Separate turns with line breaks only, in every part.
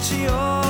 ちを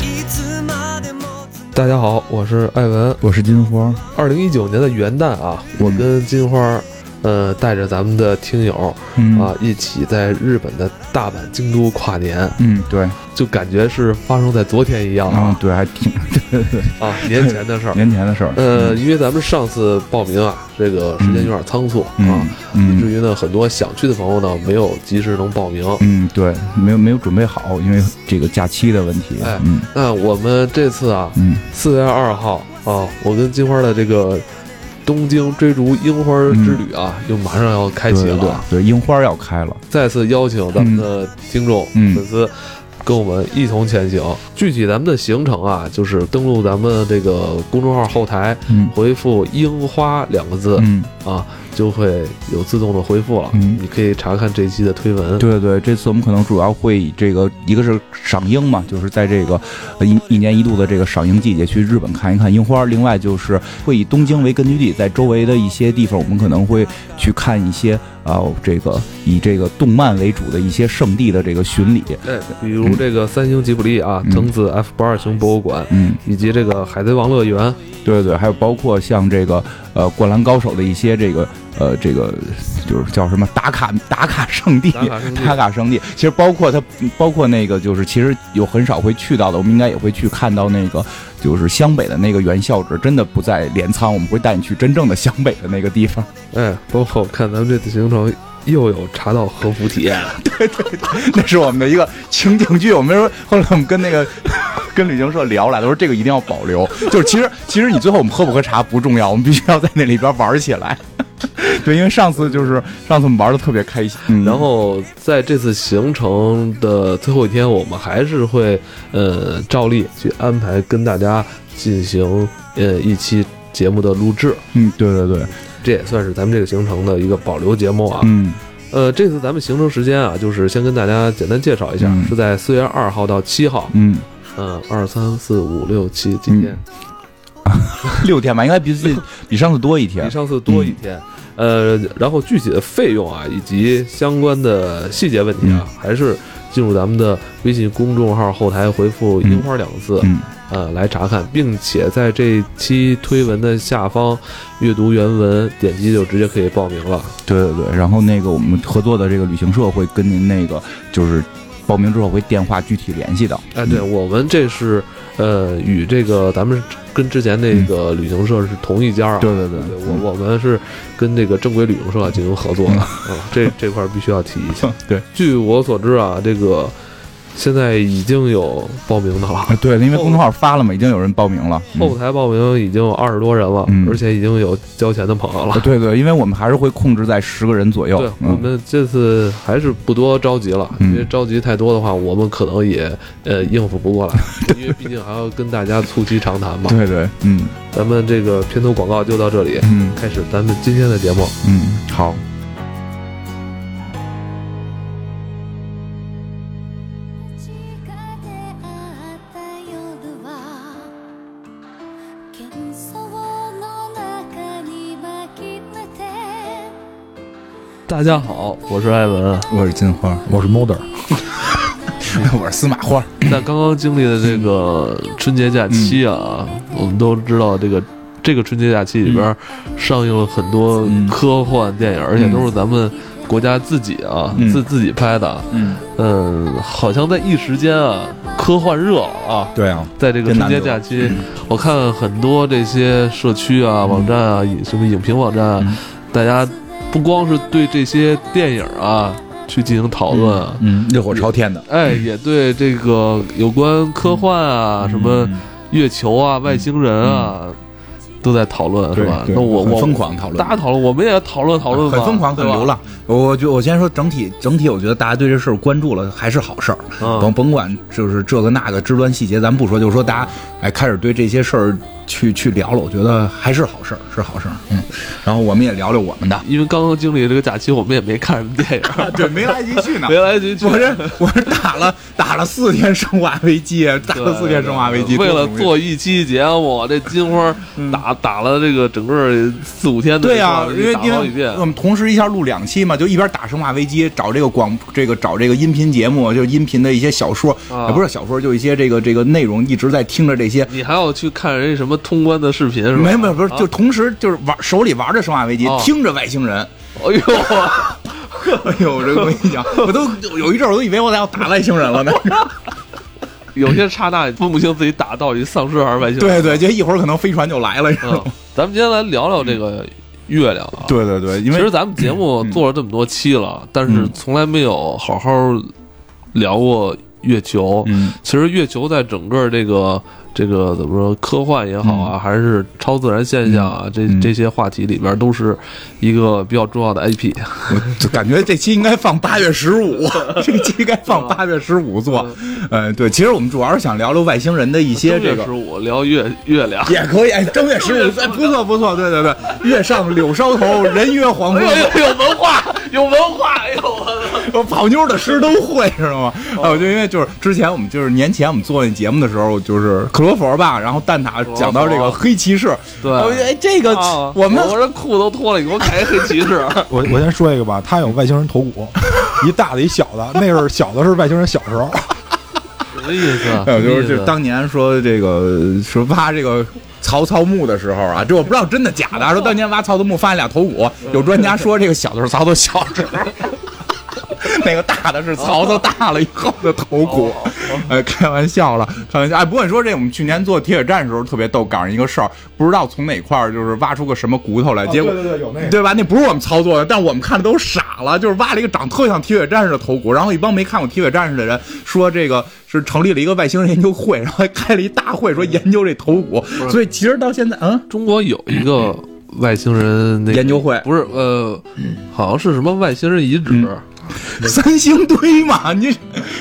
いつまでも
大家好，我是艾文。
我是金花，
二零一九年的元旦啊，我跟金花，呃，带着咱们的听友
嗯
啊，一起在日本的大阪、京都跨年，
嗯，对，
就感觉是发生在昨天一样
嗯
啊，
对，还挺对对对，
啊，年前的事儿。
年前的事儿，
呃，因为咱们上次报名啊， 这个时间有点仓促
嗯
啊，以至
嗯
于呢，很多想去的朋友呢，没有及时能报名。
嗯，对，没有没有准备好，因为这个假期的问题，
哎
嗯。
那我们这次啊，
嗯。
四月二号啊，我跟金花的这个东京追逐樱花之旅啊，又马上要开
对对对
启了啊。
对，樱花要开了，
再次邀请咱们的听众、
嗯。
粉丝跟我们一同前行。具体咱们的行程啊，就是登录咱们这个公众号后台，
嗯。
回复“樱花”两个字、
嗯，
啊，就会有自动的回复了。
嗯
你可以查看这期的推文。
对对对，这次我们可能主要会以这个一个是赏樱嘛，就是在这个呃一一年一度的这个赏樱季节去日本看一看樱花，另外就是会以东京为根据地，在周围的一些地方，我们可能会去看一些啊、这个以这个动漫为主的一些圣地的这个巡礼，
对，比如这个三星吉卜力啊，
嗯
藤子 F 八二熊博物馆，
嗯。
以及这个海贼王乐园。
对对对，还有包括像这个呃《灌篮高手》的一些这个呃这个就是叫什么打卡打卡圣地，
打卡圣地。
其实包括它包括那个就是其实有很少会去到的，我们应该也会去看到那个就是湘北的那个原校址，真的不在镰仓，我们会带你去真正的湘北的那个地方。
哎，包括看咱们这次行程又有茶道和服体验了，对对对。
那是我们的一个情景剧。我们说后来我们跟那个。跟旅行社聊来的，说这个一定要保留。就是其实其实你最后我们喝不喝茶不重要，我们必须要在那里边玩起来。对，因为上次就是上次我们玩的特别开心，嗯
然后在这次行程的最后一天，我们还是会呃照例去安排跟大家进行呃一期节目的录制，
嗯，对对对，
这也算是咱们这个行程的一个保留节目啊。
嗯
呃，这次咱们行程时间啊，就是先跟大家简单介绍一下，
嗯
是在四月二号到七号，
嗯，
嗯，二三四五六七几天，
六天吧，应该比自己比上次多一天
比。上次多一天。呃，然后具体的费用啊，以及相关的细节问题啊，还是进入咱们的微信公众号后台回复“樱花”两个字，
嗯
呃，来查看，并且在这期推文的下方阅读原文，点击就直接可以报名了。
对对对，然后那个我们合作的这个旅行社会跟您那个就是报名之后会电话具体联系的。
哎，对我们这是呃与这个咱们跟之前那个旅行社是同一家啊。
对对对
对我我们是跟这个正规旅行社进行合作的啊，这这块必须要提一下。
对，
据我所知啊，这个现在已经有报名的了，
啊对，因为公众号发了嘛，已经有人报名了。嗯
后台报名已经有二十多人了，
嗯
而且已经有交钱的朋友了
啊。对对，因为我们还是会控制在十个人左右。
对，
嗯
我们这次还是不多着急了，
嗯
因为着急太多的话，我们可能也呃应付不过来，因为毕竟还要跟大家促膝长谈嘛。
对对，嗯
咱们这个片头广告就到这里，
嗯
开始咱们今天的节目。
嗯，好。
大家好，我是艾文。
我是金花，
我是 Modern，
我是司马花。
在刚刚经历的这个春节假期啊，我们都知道这个这个春节假期里边上映了很多
嗯。
科幻电影，而且都是咱们国家自己啊、
嗯。
自自己拍的。
嗯，
嗯，好像在一时间啊，科幻热啊。
对啊，
在这个春节假期，我看很多这些社区啊、网站啊、影什么影评网站啊，
嗯。
大家不光是对这些电影啊去进行讨论啊，
嗯，热火朝天的。
哎，也对这个有关科幻啊、什么
嗯
月球啊、外星人啊，都在讨论，是吧？那我我
疯狂讨论
大家讨论，我们也讨论讨论吧，
很疯狂，很流浪。我就我先说整体整体，我觉得大家对这事儿关注了还是好事儿。甭
嗯，
甭管就是这个那个枝端细节，咱不说，就是说大家哎开始对这些事儿
去去聊了，我觉得还是好事儿，是好事儿。嗯，然后我们也聊聊我们的，
因为刚刚经历这个假期，我们也没看什么电影，
对，没来得及去呢
没。来得及去。
我这我这打了打了四天生化危机，打了四天生化危机，
为了
多不容易
做一期节目，这金花打打了这个整个四五天的
对呀、
这个
因为因
打好几遍
为我们同时一下录两期嘛，就一边打《生化危机》，找这个广这个找这个音频节目，就是音频的一些小说，
啊
也不是小说，就一些这个这个内容，一直在听着这些。
你还要去看人家什么通关的视频是吧？
没有没有，不是，
啊
就同时就是玩手里玩着《生化危机》
哦
听着外星人。
哎呦，
哎呦，这个我跟你讲，我都有一阵儿我都以为我要打外星人了呢。
有些刹那分不清自己打到底丧尸还是外星人。
对对，就一会儿可能飞船就来了。
咱们今天来聊聊这个月亮啊。
对对对，因为
其实咱们节目做了这么多期了，但是
嗯
从来没有好好聊过月球。
嗯
其实月球在整个这个这个怎么说，科幻也好啊，还是超自然现象啊，这
嗯
这些话题里边都是一个比较重要的 IP。
就感觉这期应该放八月十五，这期应该放八月十五做。呃，对，其实我们主要是想聊聊外星人的一些这个
十。五聊月月亮。
也可以，哎，正月十五，哎，不错不错，对对对，月上柳梢头，人约黄昏
哎。呦，有文化，有文化，哎呦我操！
我 跑妞的诗都会知道吗？啊，我就因为就是之前我们就是年前我们做那节目的时候，就是克罗佛吧，然后蛋挞讲到这个黑骑士，
对
我觉得哎，这个
啊
我们
我这裤子都脱了，你给我改一黑骑士。
我我先说一个吧，他有外星人头骨，一大的一小的，那是小的是外星人小时候，
什么意思啊？
还有就是就是当年说这个说挖这个曹操墓的时候啊，这我不知道真的假的，说当年挖曹操墓发现俩头骨，有专家说这个小的是曹操小时候。那个大的是曹操大了以后的头骨，呃，开玩笑了，开玩笑。哎，不过你说这，我们去年做铁血战的时候特别逗，赶上一个事儿，不知道从哪块儿就是挖出个什么骨头来，结果
对对对有那个
对吧？那不是我们操作的，但我们看的都傻了，就是挖了一个长特像铁血战士的头骨，然后一帮没看过铁血战士的人说这个是成立了一个外星人研究会，然后还开了一大会说研究这头骨，所以其实到现在，嗯，
中国有一个外星人那个
研究会
不是呃，好像是什么外星人遗址。
嗯 三星堆嘛，你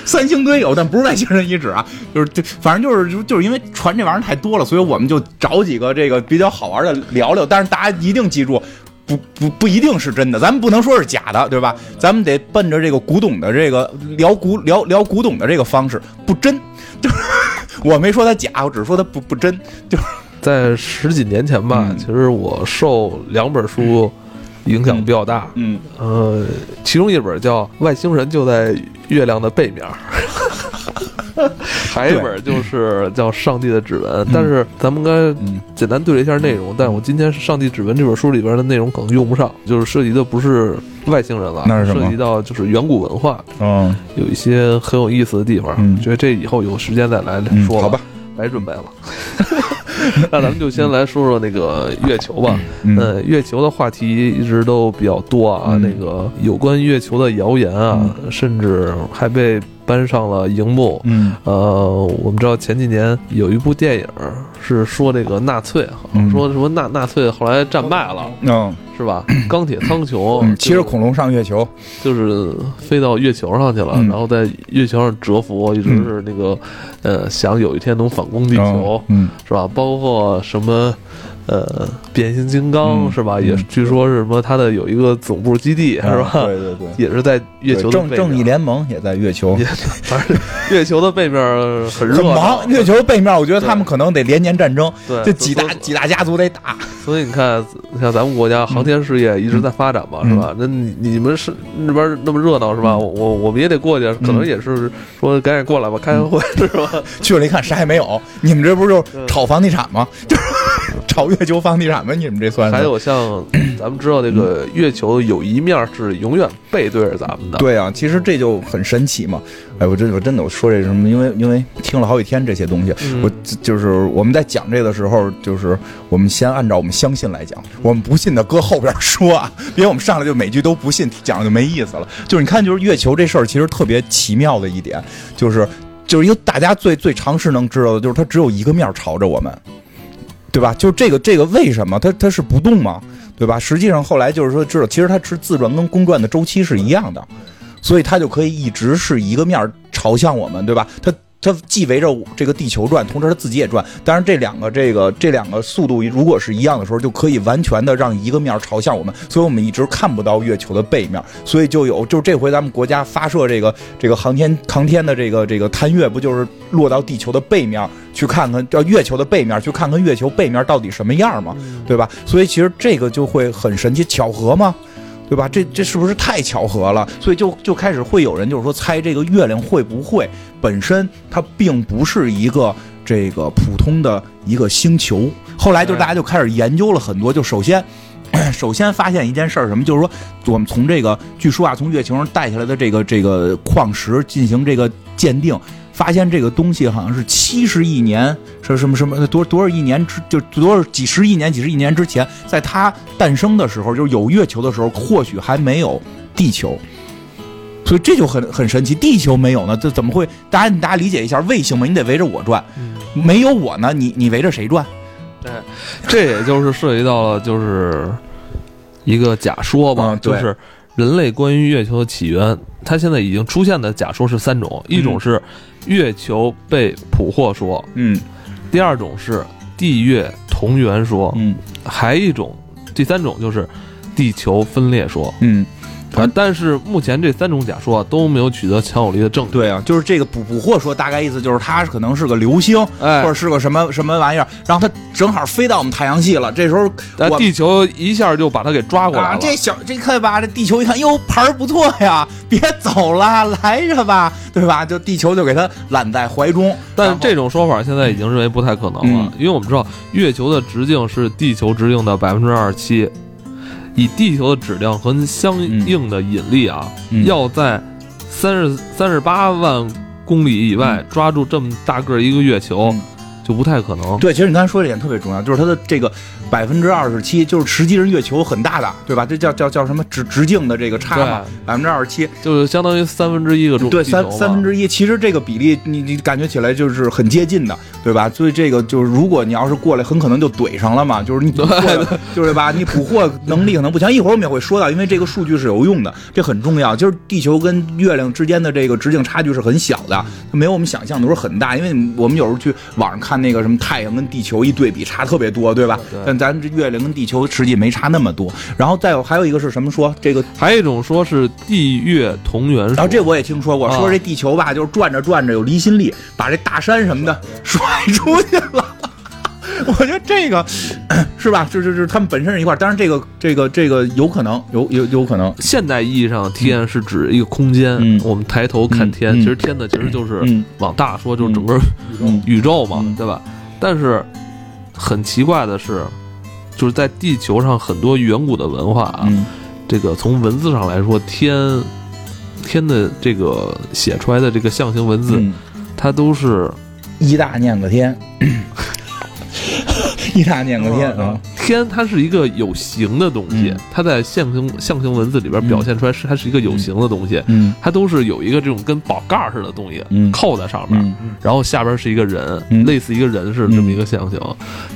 三星堆有，但不是外星人遗址啊，就是这，反正就是就就是因为传这玩意儿太多了，所以我们就找几个这个比较好玩的聊聊。但是大家一定记住，不不不一定是真的，咱们不能说是假的，对吧？咱们得奔着这个古董的这个聊古聊聊古董的这个方式，不真，就是我没说它假，我只是说它不不真，就是
在十几年前吧，
嗯
其实我受两本书影响比较大。
嗯，
呃，其中一本叫《外星人就在月亮的背面》，还有一本就是叫《上帝的指纹》。但是咱们刚才
嗯
简单对了一下内容，但我今天《上帝指纹》这本书里边的内容可能用不上，就是涉及的不是外星人了，
那是
涉及到就是远古文化，
嗯
有一些很有意思的地方。
嗯
觉得这以后有时间再来
嗯，
说
好吧，
白准备了。那咱们就先来说说那个月球吧。
嗯
呃，月球的话题一直都比较多啊。
嗯
那个有关月球的谣言啊，甚至还被搬上了荧幕。
嗯。
呃，我们知道前几年有一部电影是说这个纳粹，好像
嗯。
说什么纳纳粹后来战败了，
嗯。
是吧？钢铁苍穹
嗯，骑着
就是
恐龙上月球，
就是飞到月球上去了，
嗯。
然后在月球上蛰伏，一直是那个呃想有一天能反攻地球，
嗯。
是吧？包括什么呃变形金刚、
嗯
是吧？
嗯
也据说是什么它的有一个总部基地、是吧？
嗯对对对。
也是在月球的背
正正义联盟也在月球，
也反正月球的背面很热闹
很忙。月球背面，我觉得他们可能得连年战争，
对，
这几大几大家族得打。
所以你看，像咱们国家航天事业一直在发展嘛，
嗯
是吧？那你你们是那边那么热闹是吧？我我我们也得过去，可能也是说赶紧过来吧，开个会是吧？
去了一看啥也没有，你们这不是就炒房地产吗？就是 炒月球房地产吗？你们这算是？
还有像 咱们知道这个月球有一面是永远背对着咱们的，
对啊，其实这就很神奇嘛。哎，我真我真的我说这什么，因为因为听了好几天这些东西，
嗯
我就是我们在讲这个的时候，就是我们先按照我们相信来讲，我们不信的搁后边说啊，别我们上来就每句都不信，讲的就没意思了。就是你看，就是月球这事儿其实特别奇妙的一点，就是就是一个大家最最常识能知道的，就是它只有一个面朝着我们，对吧？就这个这个为什么它它是不动吗？对吧？实际上后来就是说知道，其实它是自转跟公转的周期是一样的，所以它就可以一直是一个面儿朝向我们，对吧？它它既围着这个地球转，同时它自己也转。当然，这两个这个这两个速度如果是一样的时候，就可以完全的让一个面朝向我们，所以我们一直看不到月球的背面。所以就有，就这回咱们国家发射这个这个航天航天的这个这个探月，不就是落到地球的背面去看看，叫月球的背面去看看月球背面到底什么样嘛，对吧？所以其实这个就会很神奇，巧合吗？对吧？这这是不是太巧合了？所以就就开始会有人就是说猜这个月亮会不会本身它并不是一个这个普通的一个星球。后来就大家就开始研究了很多，就首先。首先发现一件事儿，什么？就是说，我们从这个据说啊，从月球上带下来的这个这个矿石进行这个鉴定，发现这个东西好像是七十亿年，是什么什么多多少亿年之，就多少几十亿年、几十亿年之前，在它诞生的时候，就是有月球的时候，或许还没有地球，所以这就很很神奇。地球没有呢，这怎么会？大家大家理解一下，卫星嘛，你得围着我转，没有我呢，你你围着谁转？
对 这也就是涉及到了，就是一个假说吧，
嗯
就是人类关于月球的起源，它现在已经出现的假说是三种，一种是月球被捕获说，
嗯
第二种是地月同源说，
嗯
还一种，第三种就是地球分裂说。
嗯。
啊，但是目前这三种假说啊都没有取得强有力的证据。
对啊，就是这个捕捕获说，大概意思就是它可能是个流星，
哎
或者是个什么什么玩意儿，然后它正好飞到我们太阳系了。这时候我
地球一下就把它给抓过来
啊，
了。
这小这看吧，这地球一看，哟，牌儿不错呀，别走了，来着吧，对吧？就地球就给它揽在怀中。
但这种说法现在已经认为不太可能了，
嗯
因为我们知道月球的直径是地球直径的百分之二十七，以地球的质量和相应的引力啊，
嗯。
要在三十三十八万公里以外抓住这么大个儿一个月球，
嗯
就不太可能。
对，其实你刚才说这点特别重要，就是它的这个百分之二十七，就是实际上月球很大的，对吧？这叫叫叫什么直直径的这个差嘛，百分之二十七。
就是相当于三分之一个中
对，三三分之一，其实这个比例你你感觉起来就是很接近的，对吧？所以这个就是，如果你要是过来，很可能就怼上了嘛，就是你捕获，就是吧？你捕获能力可能不强。一会儿我们也会说到，因为这个数据是有用的，这很重要。就是地球跟月亮之间的这个直径差距是很小的，它没有我们想象的时候很大。因为我们有时候去网上看那个什么太阳跟地球一对比，差特别多，对吧？
对
但咱这月亮跟地球实际没差那么多。然后再有还有一个是什么说这个
还有一种说是地月同源说，
然后这我也听说过，
啊
说这地球吧，就是转着转着有离心力，把这大山什么的 甩出去了。我觉得这个是吧？就是就是他们本身是一块儿，当然这个这个这个有可能，有有有可能。
现代意义上的天是指一个空间，
嗯
我们抬头看天，其实天呢其实就是
嗯
往大说，就是整个
嗯
宇宙嘛，
嗯
对吧？但是很奇怪的是，就是在地球上很多远古的文化啊，
嗯
这个从文字上来说，天天的这个写出来的这个象形文字，
嗯，
它都是
一大念个天，一大念个天啊，
天，它是一个有形的东西，
嗯。
它在象形象形文字里边表现出来是它是一个有形的东西，
嗯。
它都是有一个这种跟宝盖儿似的东西、
嗯。
扣在上面，
嗯。
然后下边是一个人，
嗯。
类似一个人似的这么一个象形。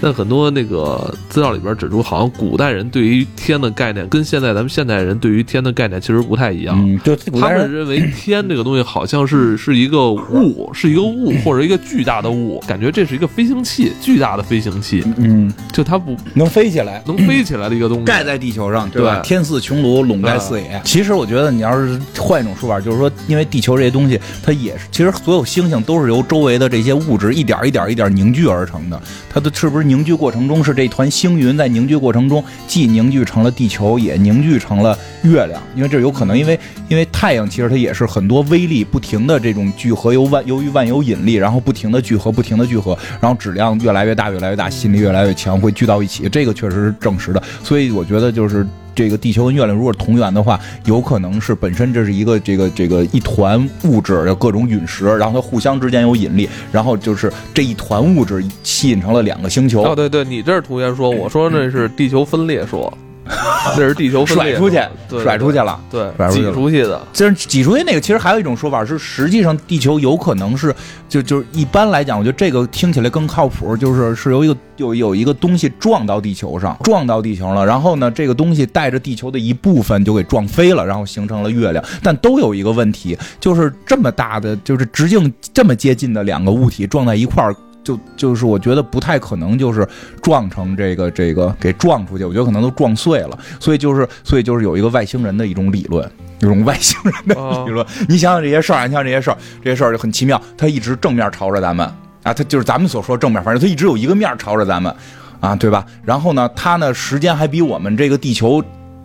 但很多那个资料里边指出，好像古代人对于天的概念跟现在咱们现代人对于天的概念其实不太一样。
嗯，就
他们认为天这个东西好像是是一个物，是一个物或者一个巨大的物，感觉这是一个飞行器，巨大的飞行器，
嗯。
就它不
能飞起来，
能飞起来的一个东西。
盖在地球上，对吧？
对
天似穹庐，笼盖四野。其实我觉得，你要是换一种说法，就是说，因为地球这些东西，它也是，其实所有星星都是由周围的这些物质一点一点一点凝聚而成的。它的是不是凝聚过程中是这团星云在凝聚过程中，既凝聚成了地球，也凝聚成了月亮？因为这有可能，因为因为太阳其实它也是很多微粒不停的这种聚合，由万由于万有引力，然后不停的聚合，不停的聚合，然后质量越来越大，越来越大，吸引力越来越强，会聚到一起。这个确实是证实的。所以我觉得就是这个地球跟月亮如果同源的话，有可能是本身这是一个这个这个一团物质，有各种陨石，然后它互相之间有引力，然后就是这一团物质吸引成了两个星球。
哦，对对，你这是图言说，我说那是地球分裂说。那是地球
甩出去，
对
甩出去了。
对，
甩出去了
挤出去的。
其实挤出去那个，其实还有一种说法是，实际上地球有可能是，就就是一般来讲，我觉得这个听起来更靠谱，就是是由一个有有一个东西撞到地球上，撞到地球了，然后呢，这个东西带着地球的一部分就给撞飞了，然后形成了月亮。但都有一个问题，就是这么大的，就是直径这么接近的两个物体撞在一块儿。就就是我觉得不太可能，就是撞成这个这个给撞出去，我觉得可能都撞碎了，所以就是所以就是有一个外星人的一种理论，一种外星人的
哦
理论。你想想这些事儿啊，你想想这些事儿，这些事儿就很奇妙，它一直正面朝着咱们啊，它就是咱们所说正面，反正它一直有一个面朝着咱们啊，对吧？然后呢，它呢时间还比我们这个地球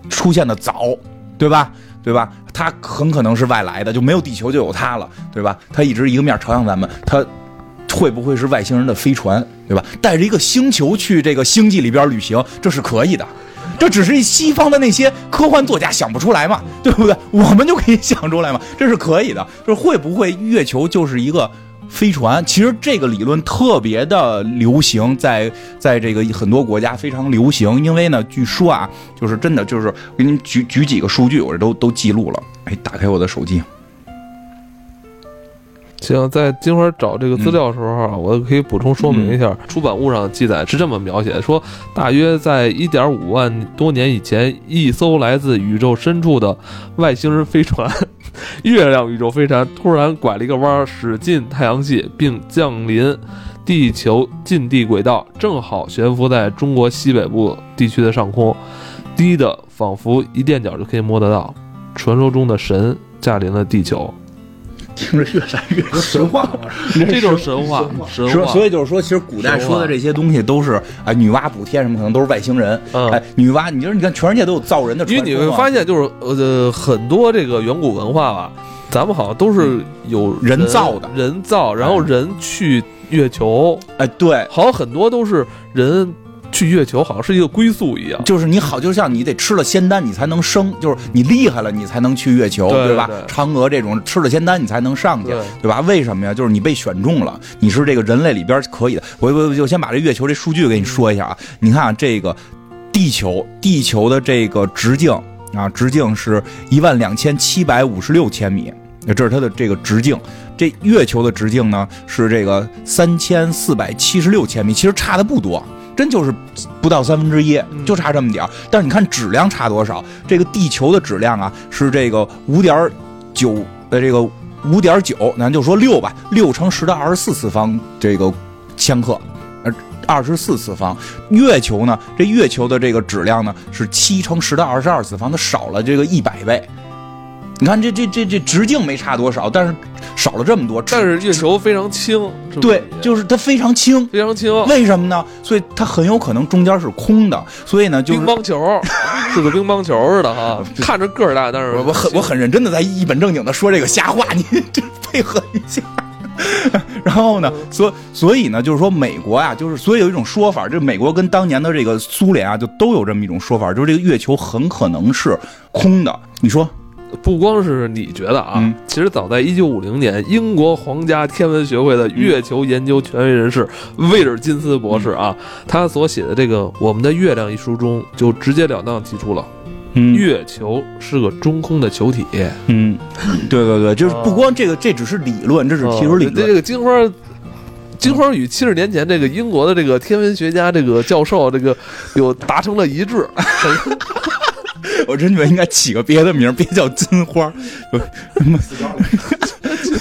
出现的早，对吧？对吧？它很可能是外来的，就没有地球就有它了，对吧？它一直一个面朝向咱们，它会不会是外星人的飞船，对吧？带着一个星球去这个星际里边旅行，这是可以的。这只是西方的那些科幻作家想不出来嘛，对不对？我们就可以想出来嘛，这是可以的。就是会不会月球就是一个飞船？其实这个理论特别的流行，在在这个很多国家非常流行。因为呢，据说啊，就是真的，就是我给您举举几个数据，我这都都记录了。哎，打开我的手机，
行，在金花找这个资料的时候啊，我可以补充说明一
嗯。
下，出版物上记载是这么描写的：说大约在一点五万多年以前，一艘来自宇宙深处的外星人飞船—— 月亮宇宙飞船，突然拐了一个弯儿，驶进太阳系，并降临地球近地轨道，正好悬浮在中国西北部地区的上空，低的仿佛一垫脚就可以摸得到。传说中的神驾临了地球，
听着越来越神话了。
这就是神话，神
说，
话。
所以就是说，其实古代说的这些东西都是啊，女娲补天什么，可能都是外星人。
嗯。
哎，女娲，你说你看，全世界都有造人的传说，
因为你会发现，就是呃，很多这个远古文化吧，咱们好像都是有
人造的。
人造，然后人去月球，
哎，对，
好像很多都是人去月球，好像是一个归宿一样。
就是你好，就像你得吃了仙丹，你才能升，就是你厉害了，你才能去月球，吧
对吧？
嫦娥这种吃了仙丹，你才能上去，
对
对吧？为什么呀？就是你被选中了，你是这个人类里边可以的。我我我就先把这月球这数据给你说一下啊，你看啊，这个地球，地球的这个直径啊，直径是一万两千七百五十六千米。这是它的这个直径，这月球的直径呢是这个三千四百七十六千米，其实差的不多，真就是不到三分之一，就差这么点儿。但是你看质量差多少？这个地球的质量啊是这个五点九呃这个五点九，咱就说六吧，六乘十的二十四次方这个千克，呃。二十四次方，月球呢？这月球的这个质量呢是七乘十的二十二次方，它少了这个一百倍。你看这这这这直径没差多少，但是少了这么多。
但是月球非常轻，
对，就是它非常轻，
非常轻。
为什么呢？所以它很有可能中间是空的，所以呢，就是
乒乓球是个乒乓球似的哈，看着个儿大，但是
我我很我很认真的在一本正经的说这个瞎话，你 这配合一下。然后呢，所所以呢，就是说美国啊，就是所以有一种说法，就是美国跟当年的这个苏联啊，就都有这么一种说法，就是这个月球很可能是空的。你说
不光是你觉得啊，
嗯
其实早在一九五零年，英国皇家天文学会的月球研究权威人士威尔金斯博士啊，他所写的这个《我们的月亮》一书中，就直截了当提出了，
嗯
月球是个中空的球体。
嗯，对对对，就是不光这个，这只是理论，这只提出理
论这。个金花。金花与七十年前这个英国的这个天文学家这个教授这个有达成了一致，
我真觉得应该起个别的名，别叫金花，就什么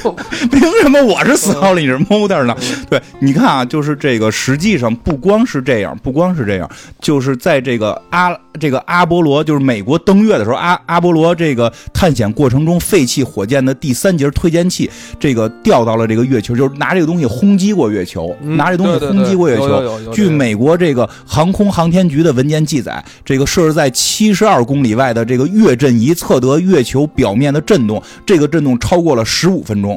凭什么我是斯奥里是 Mulder 呢？对，你看啊，就是这个，实际上不光是这样，不光是这样，就是在这个阿这个阿波罗，就是美国登月的时候，阿阿波罗这个探险过程中废弃火箭的第三节推荐器，这个掉到了这个月球，就是拿这个东西轰击过月球，
嗯
拿这东西轰击过月球。据美国这个航空航天局的文件记载，这个设置在七十二公里外的这个月震仪测得月球表面的震动，这个震动超过了十五分钟。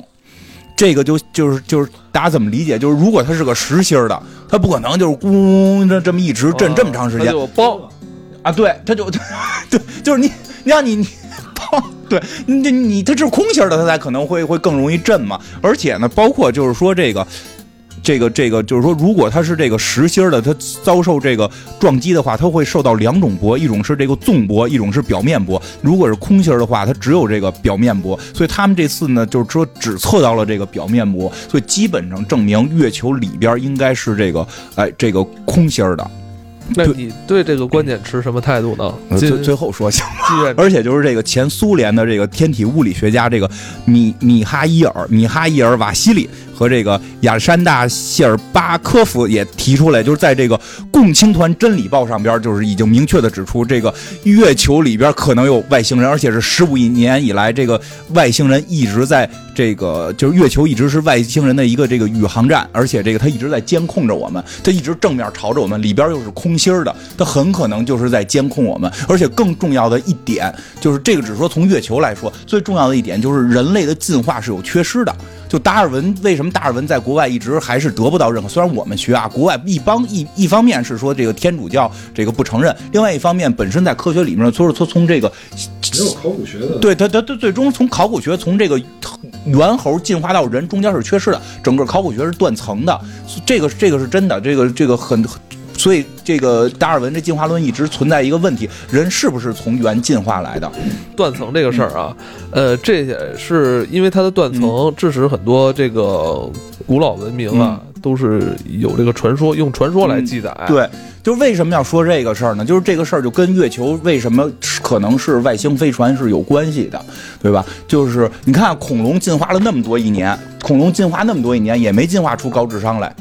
这个就就是就是大家怎么理解？就是如果它是个实心儿的，它不可能就是咣这这么一直震这么长时间
就包
啊！对，它就 对，就是你你让你你。对你你你它是空心儿的，它才可能会会更容易震嘛。而且呢，包括就是说这个这个这个就是说，如果它是这个实心儿的，它遭受这个撞击的话，它会受到两种波，一种是这个纵波，一种是表面波。如果是空心儿的话，它只有这个表面波。所以他们这次呢，就是说只测到了这个表面波，所以基本上证明月球里边应该是这个哎这个空心儿的。
那你对这个观点持什么态度呢？
呃最最后说行。而且就是这个前苏联的这个天体物理学家这个米米哈伊尔米哈伊尔瓦西里和这个亚历山大谢尔巴科夫也提出来，就是在这个共青团真理报上边，就是已经明确的指出，这个月球里边可能有外星人，而且是十五亿年以来，这个外星人一直在这个就是月球一直是外星人的一个这个宇航站，而且这个他一直在监控着我们，他一直正面朝着我们，里边又是空心儿的，他很可能就是在监控我们。而且更重要的一点就是，这个只是说从月球来说，最重要的一点就是人类的进化是有缺失的。就达尔文为什么达尔文在国外一直还是得不到认可？虽然我们学啊，国外一帮一一方面是说这个天主教这个不承认，另外一方面本身在科学里面说是说从这个
没有考古学的，
对他他他最终从考古学从这个猿猴进化到人中间是缺失的，整个考古学是断层的，这个这个是真的，这个这个很。所以，这个达尔文这进化论一直存在一个问题：人是不是从猿进化来的？
断层这个事儿啊，呃，这也是因为它的断层，致使很多这个古老文明啊，都是有这个传说，用传说来记载。
对，就是为什么要说这个事儿呢？就是这个事儿就跟月球为什么可能是外星飞船是有关系的，对吧？就是你看恐龙进化了那么多一年，恐龙进化那么多一年也没进化出高智商来。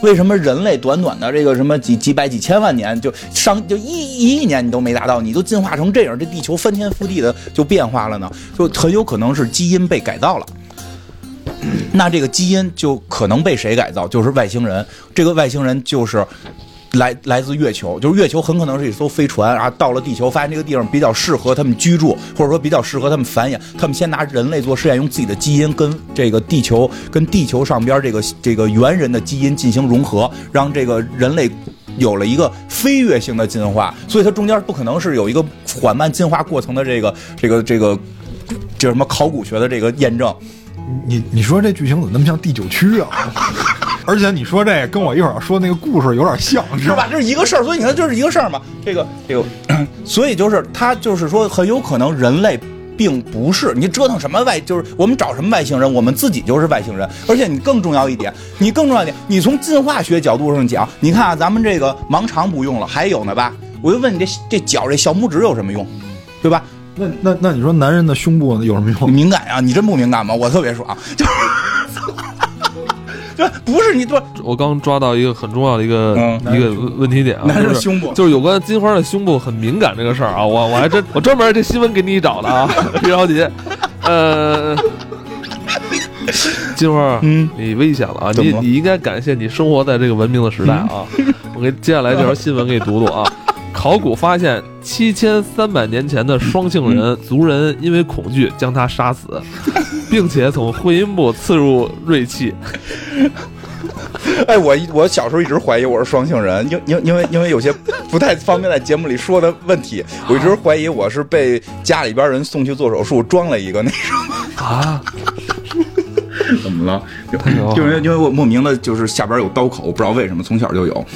为什么人类短短的这个什么几几百几千万年就上就一一亿年你都没达到，你都进化成这样，这地球翻天覆地的就变化了呢？就很有可能是基因被改造了。那这个基因就可能被谁改造？就是外星人。这个外星人就是来来自月球，就是月球很可能是一艘飞船，然后到了地球，发现这个地方比较适合他们居住，或者说比较适合他们繁衍。他们先拿人类做实验，用自己的基因跟这个地球跟地球上边这个这个猿人的基因进行融合，让这个人类。有了一个飞跃性的进化，所以它中间不可能是有一个缓慢进化过程的这个这个这个叫什么考古学的这个验证。
你你说这剧情怎么那么像第九区啊？而且你说这跟我一会儿要说那个故事有点像，是
是吧？？这是一个事儿，所以你看这是一个事儿嘛。这个这个，所以就是他就是说，很有可能人类并不是你折腾什么外，就是我们找什么外星人，我们自己就是外星人。而且你更重要一点，你更重要一点，你从进化学角度上讲，你看啊，咱们这个盲肠不用了，还有呢吧？我就问你这这脚这小拇指有什么用，对吧？
那那那你说男人的胸部有什么
你
用？
敏感啊、你真不敏感吗？我特别爽，就是。对，不是你不
我刚抓到一个很重要的一个、一个问题点啊，
男人
就是
胸部
就是有关金花的胸部很敏感这个事儿啊，我我还真我专门这新闻给你找的啊，别着急，呃，金花，
嗯，
你危险了啊！你你应该感谢你生活在这个文明的时代啊！我给接下来这条新闻给你读读啊。考古发现，七千三百年前的双性人族人因为恐惧将他杀死，并且从会阴部刺入锐器。
哎，我我小时候一直怀疑我是双性人，因因因为因为有些不太方便在节目里说的问题，我一直怀疑我是被家里边人送去做手术装了一个那种
啊，
怎么了？就因为因为我莫名的就是下边有刀口，不知道为什么从小就有。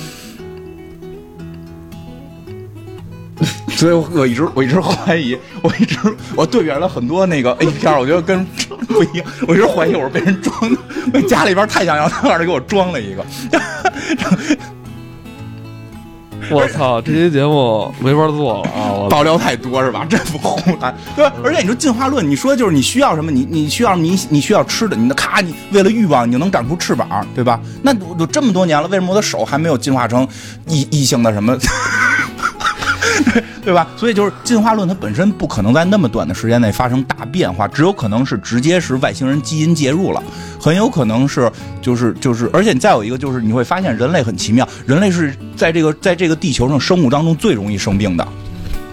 所以我我一直我一直怀疑，我一直我对比了很多那个 A 片儿，我觉得跟不一样。我一直怀疑我是被人装的，我家里边太想要他，让人给我装了一个。
我操，这期节目没法做了啊！
爆料太多是吧？这不胡来，对吧？而且你说进化论，你说就是你需要什么？你你需要你你需要吃的，你的咔，你为了欲望，你就能长出翅膀，对吧？那有这么多年了，为什么我的手还没有进化成异异性的什么？对吧？所以就是进化论，它本身不可能在那么短的时间内发生大变化，只有可能是直接是外星人基因介入了，很有可能是就是就是，而且你再有一个就是你会发现人类很奇妙，人类是在这个在这个地球上生物当中最容易生病的。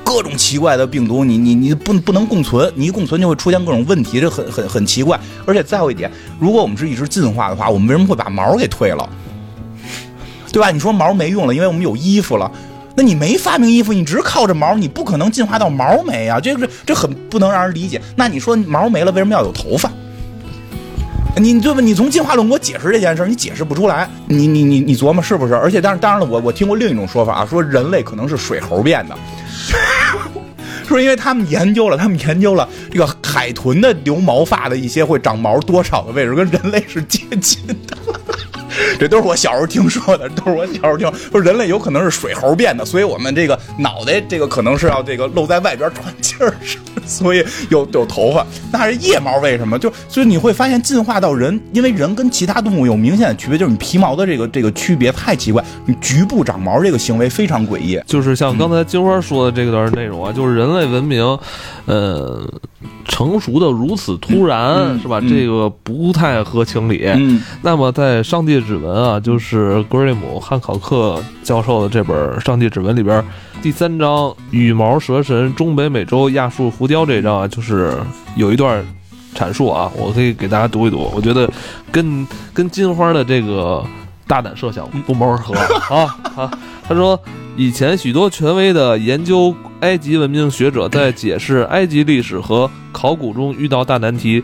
各种奇怪的病毒，你你你不不能共存，你一共存就会出现各种问题，这很很很奇怪。而且再有一点，如果我们是一直进化的话，我们为什么会把毛给退了？对吧？你说毛没用了，因为我们有衣服了。那你没发明衣服，你只是靠着毛，你不可能进化到毛没啊！这个这很不能让人理解。那你说毛没了，为什么要有头发？你对吧？你从进化论给我解释这件事，你解释不出来。你你你你琢磨是不是？而且当然当然了，我我听过另一种说法啊，说人类可能是水猴变的。说因为他们研究了，他们研究了这个海豚的留毛发的一些会长毛多少的位置，跟人类是接近的。这都是我小时候听说的，都是我小时候听说人类有可能是水猴变的，所以我们这个脑袋这个可能是要这个露在外边喘气儿，所以有有头发。那是腋毛为什么？就所以你会发现进化到人，因为人跟其他动物有明显的区别，就是你皮毛的这个这个区别太奇怪，你局部长毛这个行为非常诡异。
就是像刚才金花说的这段内容啊，就是人类文明，呃，成熟的如此突然，是吧？这个不太合情理。
嗯
那么在《上帝指纹》啊，就是格瑞姆汉考克教授的这本《上帝指纹》里边，第三章羽毛蛇神中北美洲亚述浮雕这一章啊，就是有一段阐述啊，我可以给大家读一读，我觉得跟跟金花的这个大胆设想不谋而合啊啊！他说，以前许多权威的研究埃及文明学者在解释埃及历史和考古中遇到大难题，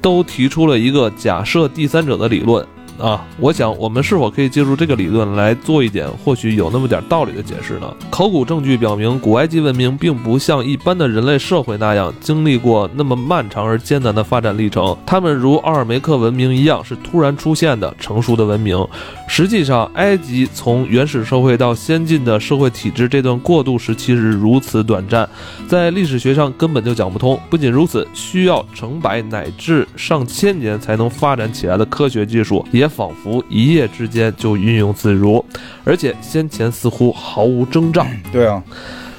都提出了一个假设第三者的理论。啊，我想我们是否可以借助这个理论来做一点或许有那么点道理的解释呢？考古证据表明，古埃及文明并不像一般的人类社会那样经历过那么漫长而艰难的发展历程，他们如奥尔梅克文明一样是突然出现的成熟的文明。实际上，埃及从原始社会到先进的社会体制这段过渡时期是如此短暂，在历史学上根本就讲不通。不仅如此，需要成百乃至上千年才能发展起来的科学技术，也仿佛一夜之间就运用自如，而且先前似乎毫无征兆。
对啊，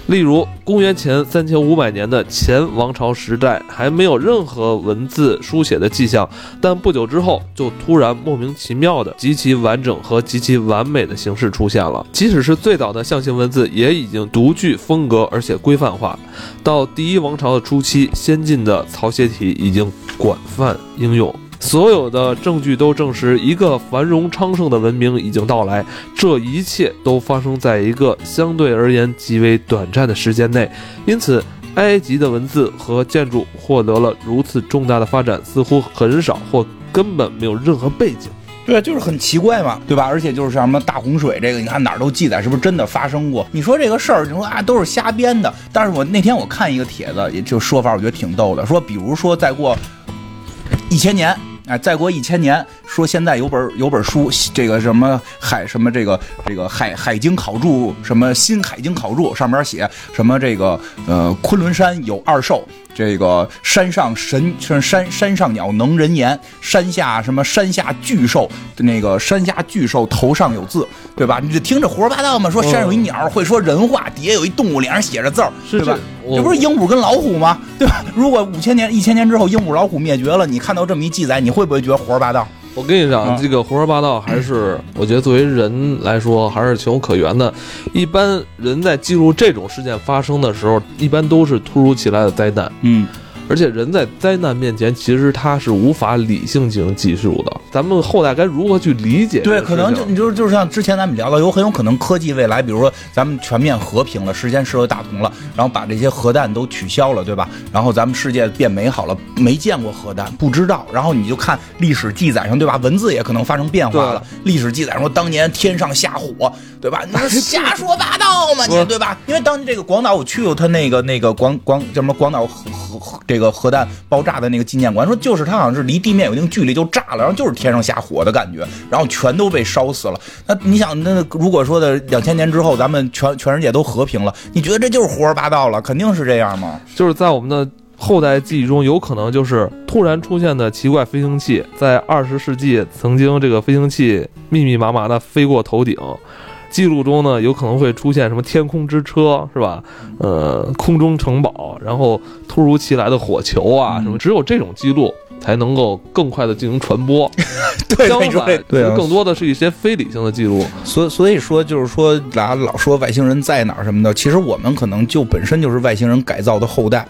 例如，公元前三千五百年的前王朝时代还没有任何文字书写的迹象，但不久之后就突然莫名其妙的极其完整和极其完美的形式出现了。即使是最早的象形文字，也已经独具风格而且规范化。到第一王朝的初期，先进的草写体已经广泛应用。所有的证据都证实，一个繁荣昌盛的文明已经到来。这一切都发生在一个相对而言极为短暂的时间内，因此，埃及的文字和建筑获得了如此重大的发展，似乎很少或根本没有任何背景。
对，就是很奇怪嘛，对吧？而且就是像什么大洪水这个，你看哪儿都记载，是不是真的发生过？你说这个事儿，你说啊都是瞎编的。但是我那天我看一个帖子，也就说法，我觉得挺逗的，说比如说再过一千年。哎，再过一千年，说现在有本有本书，这个什么海什么这个这个海海经考注什么新海经考注上面写什么这个呃昆仑山有二兽，这个山上神是山山上鸟能人言，山下什么山下巨兽那个山下巨兽头上有字，对吧？你就听着胡说八道嘛，说山上有一鸟会说人话，底下有一动物脸上写着字儿，
是
对吧？
这
不是鹦鹉跟老虎吗？对吧？如果五千年、一千年之后鹦鹉、老虎灭绝了，你看到这么一记载，你会不会觉得胡说八道？
我跟你讲，
啊。
这个胡说八道还是我觉得作为人来说还是情有可原的。一般人在记录这种事件发生的时候，一般都是突如其来的灾难，
嗯，
而且人在灾难面前，其实他是无法理性进行计数的。咱们后代该如何去理解
对？可能就你就是就是像之前咱们聊到，有很有可能科技未来，比如说咱们全面和平了，时间社会大同了，然后把这些核弹都取消了，对吧？然后咱们世界变美好了，没见过核弹，不知道。然后你就看历史记载上，对吧？文字也可能发生变化了。历史记载说当年天上下火，对吧？那是瞎说八道嘛，你对吧？因为当年这个广岛我去过他那个那个广广叫什么广岛核核核这个核弹爆炸的那个纪念馆，说就是它好像是离地面有一定距离就炸了，然后就是天上下火的感觉，然后全都被烧死了。那你想，那如果说的两千年之后，咱们全全世界都和平了，你觉得这就是胡说八道了？肯定是这样吗？
就是在我们的后代记忆中，有可能就是突然出现的奇怪飞行器，在二十世纪曾经这个飞行器密密麻麻的飞过头顶。记录中呢，有可能会出现什么天空之车，是吧？呃，空中城堡，然后突如其来的火球啊，
嗯
什么，只有这种记录才能够更快的进行传播。
对，
相反，
对啊，
更多的是一些非理性的记录。
所所以说，就是说，老老说外星人在哪儿什么的，其实我们可能就本身就是外星人改造的后代，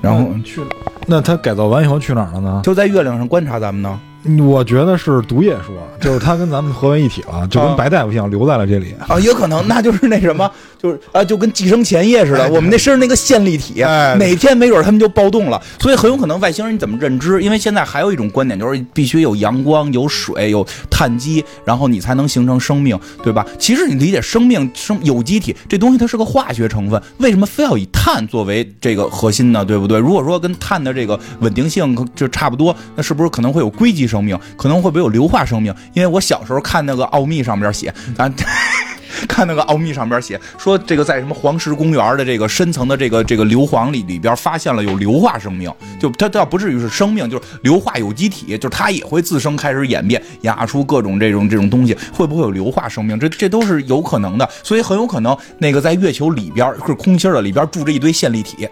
然后
去，那他改造完以后去哪儿了呢？
就在月亮上观察咱们呢。
我觉得是毒液说，就是他跟咱们合为一体了，就跟
啊
白大夫一样留在了这里。
啊，也可能那就是那什么，就是啊，就跟寄生前夜似的，我们那身上那个线粒体，
哎
哪天没准他们就暴动了，所以很有可能外星人你怎么认知？因为现在还有一种观点，就是必须有阳光、有水、有碳基，然后你才能形成生命，对吧？其实你理解生命、生有机体这东西，它是个化学成分，为什么非要以碳作为这个核心呢？对不对？如果说跟碳的这个稳定性就差不多，那是不是可能会有硅基生命？可能会不会有硫化生命？因为我小时候看那个奥秘上面写，咱。看那个奥秘上边写说，这个在什么黄石公园的这个深层的这个这个硫磺里里边发现了有硫化生命，就它倒不至于是生命，就是硫化有机体，就是它也会自生开始演变，演化出各种这种这种东西，会不会有硫化生命？这这都是有可能的，所以很有可能那个在月球里边是空心的，里边住着一堆线粒体。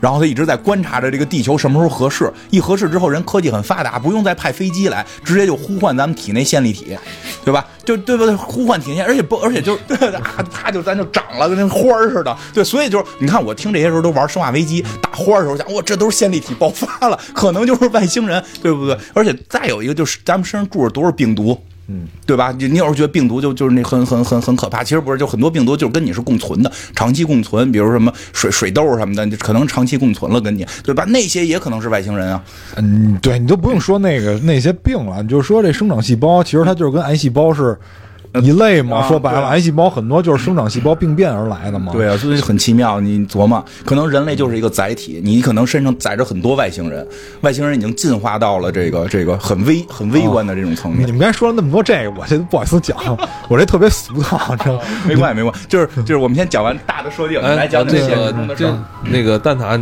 然后他一直在观察着这个地球什么时候合适，一合适之后，人科技很发达，不用再派飞机来，直接就呼唤咱们体内线粒体，对吧？就对不对？呼唤体内，而且不，而且就对啊，它就咱就长了，跟那花儿似的。对，所以就是你看，我听这些时候都玩生化危机打花的时候讲，哇，这都是线粒体爆发了，可能就是外星人，对不对？而且再有一个就是咱们身上住着多少病毒。嗯，对吧？你你有时候觉得病毒就就是那很很很很可怕，其实不是，就很多病毒就是跟你是共存的，长期共存，比如什么水水痘什么的，可能长期共存了跟你，对吧？那些也可能是外星人啊。
嗯，对你都不用说那个那些病了，你就说这生长细胞，其实它就是跟癌细胞是一类嘛。
啊
说白了，癌细胞很多就是生长细胞病变而来的嘛。
对啊，所以很奇妙。你琢磨，可能人类就是一个载体，你可能身上载着很多外星人，外星人已经进化到了这个这个很微很微观的这种层面。
你们刚才说了那么多这个，我这不好意思讲，我这特别俗套，这
没关系，没关系，就是就是我们先讲完大的设定，来讲讲
这
现实
个这。那个蛋挞，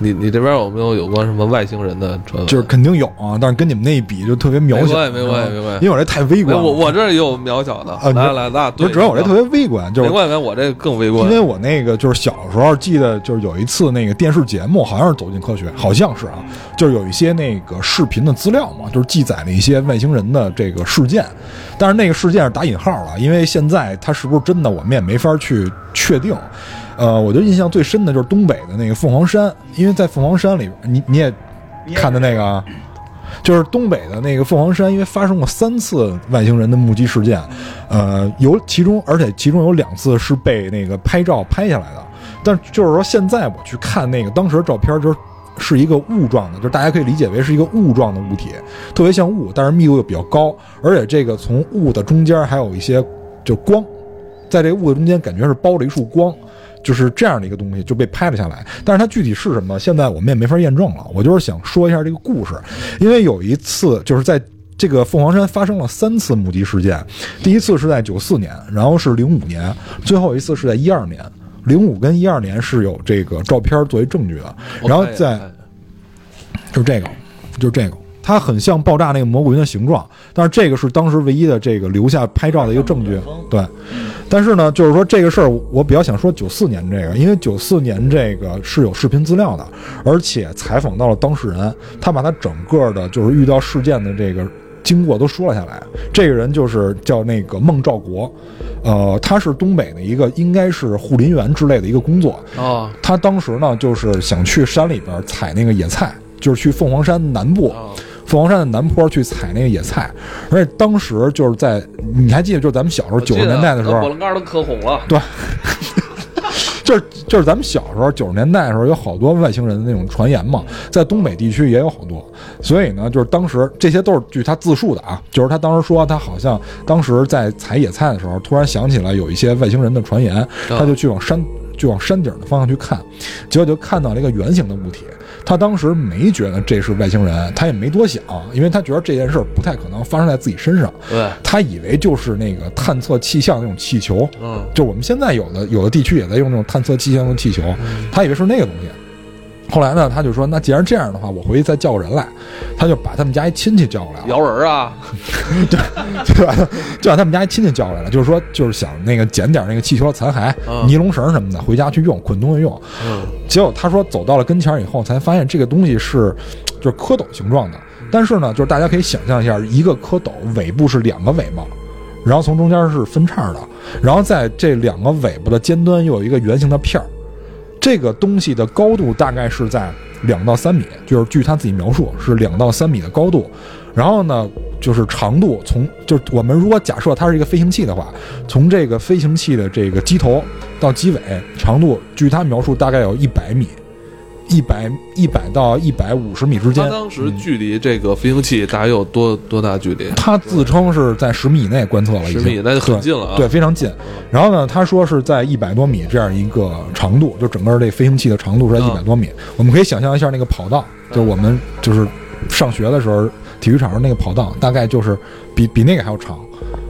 你你这边有没有有关什么外星人的传闻？
就是肯定有啊，但是跟你们那一比就特别渺小，
没关系没关系没关系
因为我这太微观了。
我我这儿也有渺小的，
啊，
来来，咱俩对
不是，主要我这特别微观，就是
没关系，我这更微观
因。为我那个就是小时候记得就是有一次那个电视节目，好像是《走进科学》，好像是啊，就是有一些那个视频的资料嘛，就是记载了一些外星人的这个事件，但是那个事件是打引号了，因为现在它是不是真的，我们也没法去确定。呃，我觉得印象最深的就是东北的那个凤凰山，因为在凤凰山里边，你你也看的那个啊。就是东北的那个凤凰山，因为发生过三次外星人的目击事件，呃，有其中，而且其中有两次是被那个拍照拍下来的。但就是说，现在我去看那个当时的照片，就是是一个雾状的，就是大家可以理解为是一个雾状的物体，特别像雾，但是密度又比较高，而且这个从雾的中间还有一些就光，在这个雾的中间感觉是包了一束光。就是这样的一个东西就被拍了下来，但是它具体是什么，现在我们也没法验证了。我就是想说一下这个故事，因为有一次就是在这个凤凰山发生了三次目击事件，第一次是在九四年，然后是零五年，最后一次是在一二年。零五跟一二年是有这个照片作为证据的，然后在就这个，就这个，它很像爆炸那个蘑菇云的形状，但是这个是当时唯一的这个留下拍照的一个证据。对，但是呢，就是说这个事儿，我比较想说九四年这个，因为九四年这个是有视频资料的，而且采访到了当事人，他把他整个的就是遇到事件的这个。经过都说了下来，这个人就是叫那个孟兆国，呃，他是东北的一个应该是护林员之类的一个工作，
啊
他当时呢，就是想去山里边采那个野菜，就是去凤凰山南部，
啊
凤凰山的南坡去采那个野菜。而且当时就是在，你还记得，就是咱们小时候九十年代的时候。对，就 是就是咱们小时候九十年代的时候，有好多外星人的那种传言嘛，在东北地区也有好多。所以呢，就是当时这些都是据他自述的啊，就是他当时说他好像当时在采野菜的时候，突然想起来有一些外星人的传言，他就去往山就往山顶的方向去看，结果就看到了一个圆形的物体。他当时没觉得这是外星人，他也没多想，因为他觉得这件事不太可能发生在自己身上。
对，
他以为就是那个探测气象那种气球，
嗯，
就我们现在有的有的地区也在用那种探测气象的气球，他以为是那个东西。后来呢，他就说：“那既然这样的话，我回去再叫个人来。”他就把他们家一亲戚叫过来了，
摇人儿啊，
对吧？就把他们家一亲戚叫过来了，就是说，就是想那个捡点那个气球残骸、
嗯
尼龙绳什么的，回家去用，捆东西用。
嗯，
结果他说走到了跟前儿以后，才发现这个东西是就是蝌蚪形状的，但是呢，就是大家可以想象一下，一个蝌蚪尾部是两个尾巴，然后从中间是分叉的，然后在这两个尾巴的尖端又有一个圆形的片儿。这个东西的高度大概是在两到三米，就是据他自己描述是两到三米的高度。然后呢，就是长度从就是我们如果假设它是一个飞行器的话，从这个飞行器的这个机头到机尾长度，据他描述大概有一百米，一百一百到一百五十米之间
他。当时距离这个飞行器大概有多多大距离？
他自称是在十米以内观测了，已经
十米，那就很近了啊。
对，非常近。然后呢，他说是在一百多米这样一个长度，就整个这飞行器的长度是在一百多米。我们可以想象一下那个跑道，就是我们就是上学的时候体育场上那个跑道，大概就是比比那个还要长。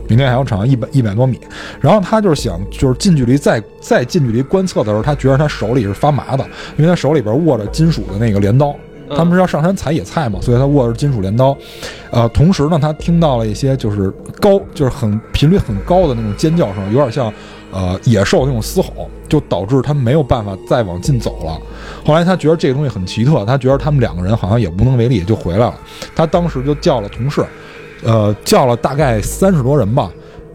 比那个还要长一百一百多米，然后他就是想，就是近距离再再近距离观测的时候，他觉得他手里是发麻的，因为他手里边握着金属的那个镰刀，他们是要上山采野菜嘛，所以他握着金属镰刀。呃，同时呢，他听到了一些就是高，就是很频率很高的那种尖叫声，有点像呃野兽那种嘶吼，就导致他没有办法再往进走了。后来他觉得这个东西很奇特，他觉得他们两个人好像也无能为力，就回来了。他当时就叫了同事，呃，叫了大概三十多人吧。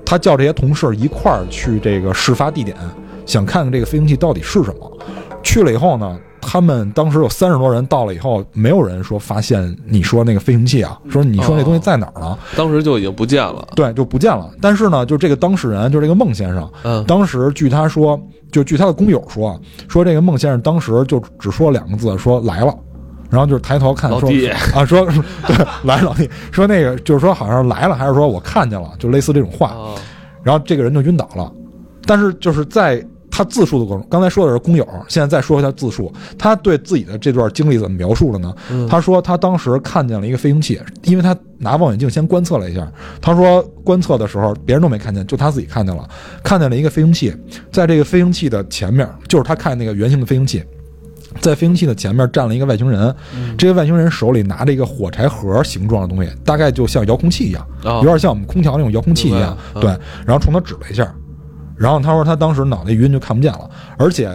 他叫这些同事一块儿去这个事发地点，想看看这个飞行器到底是什么。去了以后呢，他们当时有三十多人到了以后，没有人说发现你说那个飞行器啊，说你说那东西在哪儿呢？
当时就已经不见了。
对，就不见了。但是呢，就这个当事人，就这个孟先生，
嗯，
当时据他说，就据他的工友说，说这个孟先生当时就只说两个字，说来了。然后就是抬头看说
老弟
啊，说 对来了老弟，说那个就是说好像来了，还是说我看见了，就类似这种话。
啊，
然后这个人就晕倒了。但是就是在他自述的过程，刚才说的是工友，现在再说一下自述，他对自己的这段经历怎么描述的呢？
嗯
他说他当时看见了一个飞行器，因为他拿望远镜先观测了一下，他说观测的时候别人都没看见，就他自己看见了，看见了一个飞行器，在这个飞行器的前面，就是他看那个圆形的飞行器。在飞行器的前面站了一个外星人，这个外星人手里拿着一个火柴盒形状的东西，大概就像遥控器一样，
啊
有点像我们空调那种遥控器一样。对，然后冲他指了。一下，然后他说他当时脑袋晕就看不见了，而且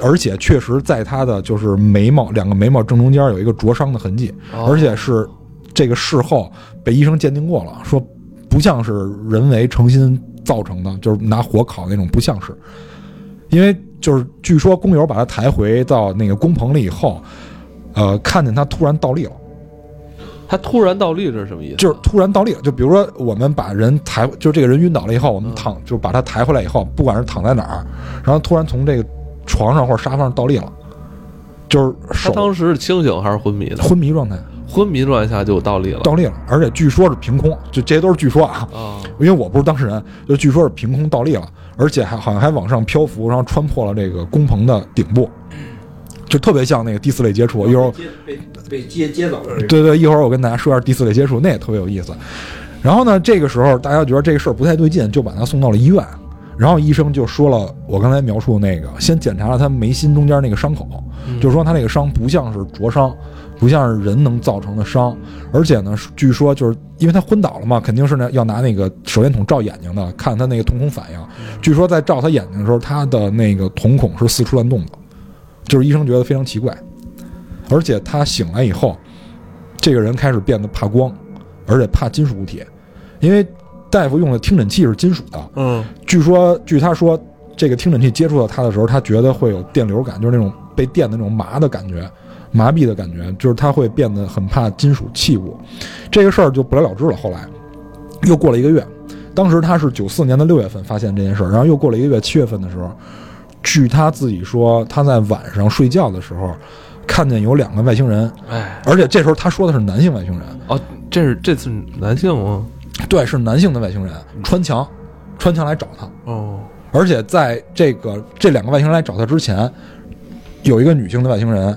而且确实在他的就是眉毛两个眉毛正中间有一个灼伤的痕迹，
哦。
而且是这个事后被医生鉴定过了，说不像是人为诚心造成的，就是拿火烤那种，不像是，因为就是据说工友把他抬回到那个工棚里以后，呃，看见他突然倒立了。
他突然倒立这是什么意思？
就是突然倒立了。就比如说，我们把人抬，就这个人晕倒了以后，我们
嗯
躺，就把他抬回来以后，不管是躺在哪儿，然后突然从这个床上或者沙发上倒立了，就是
他当时是清醒还是昏迷的？
昏迷状态
昏迷状态下就倒立了。
倒立了，而且据说是凭空，就这些都是据说啊，
啊，
因为我不是当事人，就据说是凭空倒立了，而且还好像还往上漂浮，然后穿破了这个工棚的顶部，就特别像那个第四类接触。一会儿
被被接接走了。
对对，一会儿我跟大家说一下第四类接触，那也特别有意思。然后呢，这个时候大家觉得这个事儿不太对劲，就把他送到了医院。然后医生就说了我刚才描述的那个，先检查了他眉心中间那个伤口，就说他那个伤不像是灼伤，不像是人能造成的伤，而且呢，据说就是因为他昏倒了嘛，肯定是呢要拿那个手电筒照眼睛的，看他那个瞳孔反应。据说在照他眼睛的时候，他的那个瞳孔是四处乱动的，就是医生觉得非常奇怪。而且他醒来以后，这个人开始变得怕光，而且怕金属物体，因为大夫用的听诊器是金属的。
嗯，
据说，据他说，这个听诊器接触到他的时候，他觉得会有电流感，就是那种被电的那种麻的感觉，麻痹的感觉，就是他会变得很怕金属器物。这个事儿就不了了之了。后来又过了一个月，当时他是九四年的六月份发现这件事儿，然后又过了一个月，七月份的时候，据他自己说，他在晚上睡觉的时候看见有两个外星人，
哎，
而且这时候他说的是男性外星人，
哦，这是这次男性吗？
对，是男性的外星人穿墙，穿墙来找他。
哦，
而且在这个这两个外星人来找他之前，有一个女性的外星人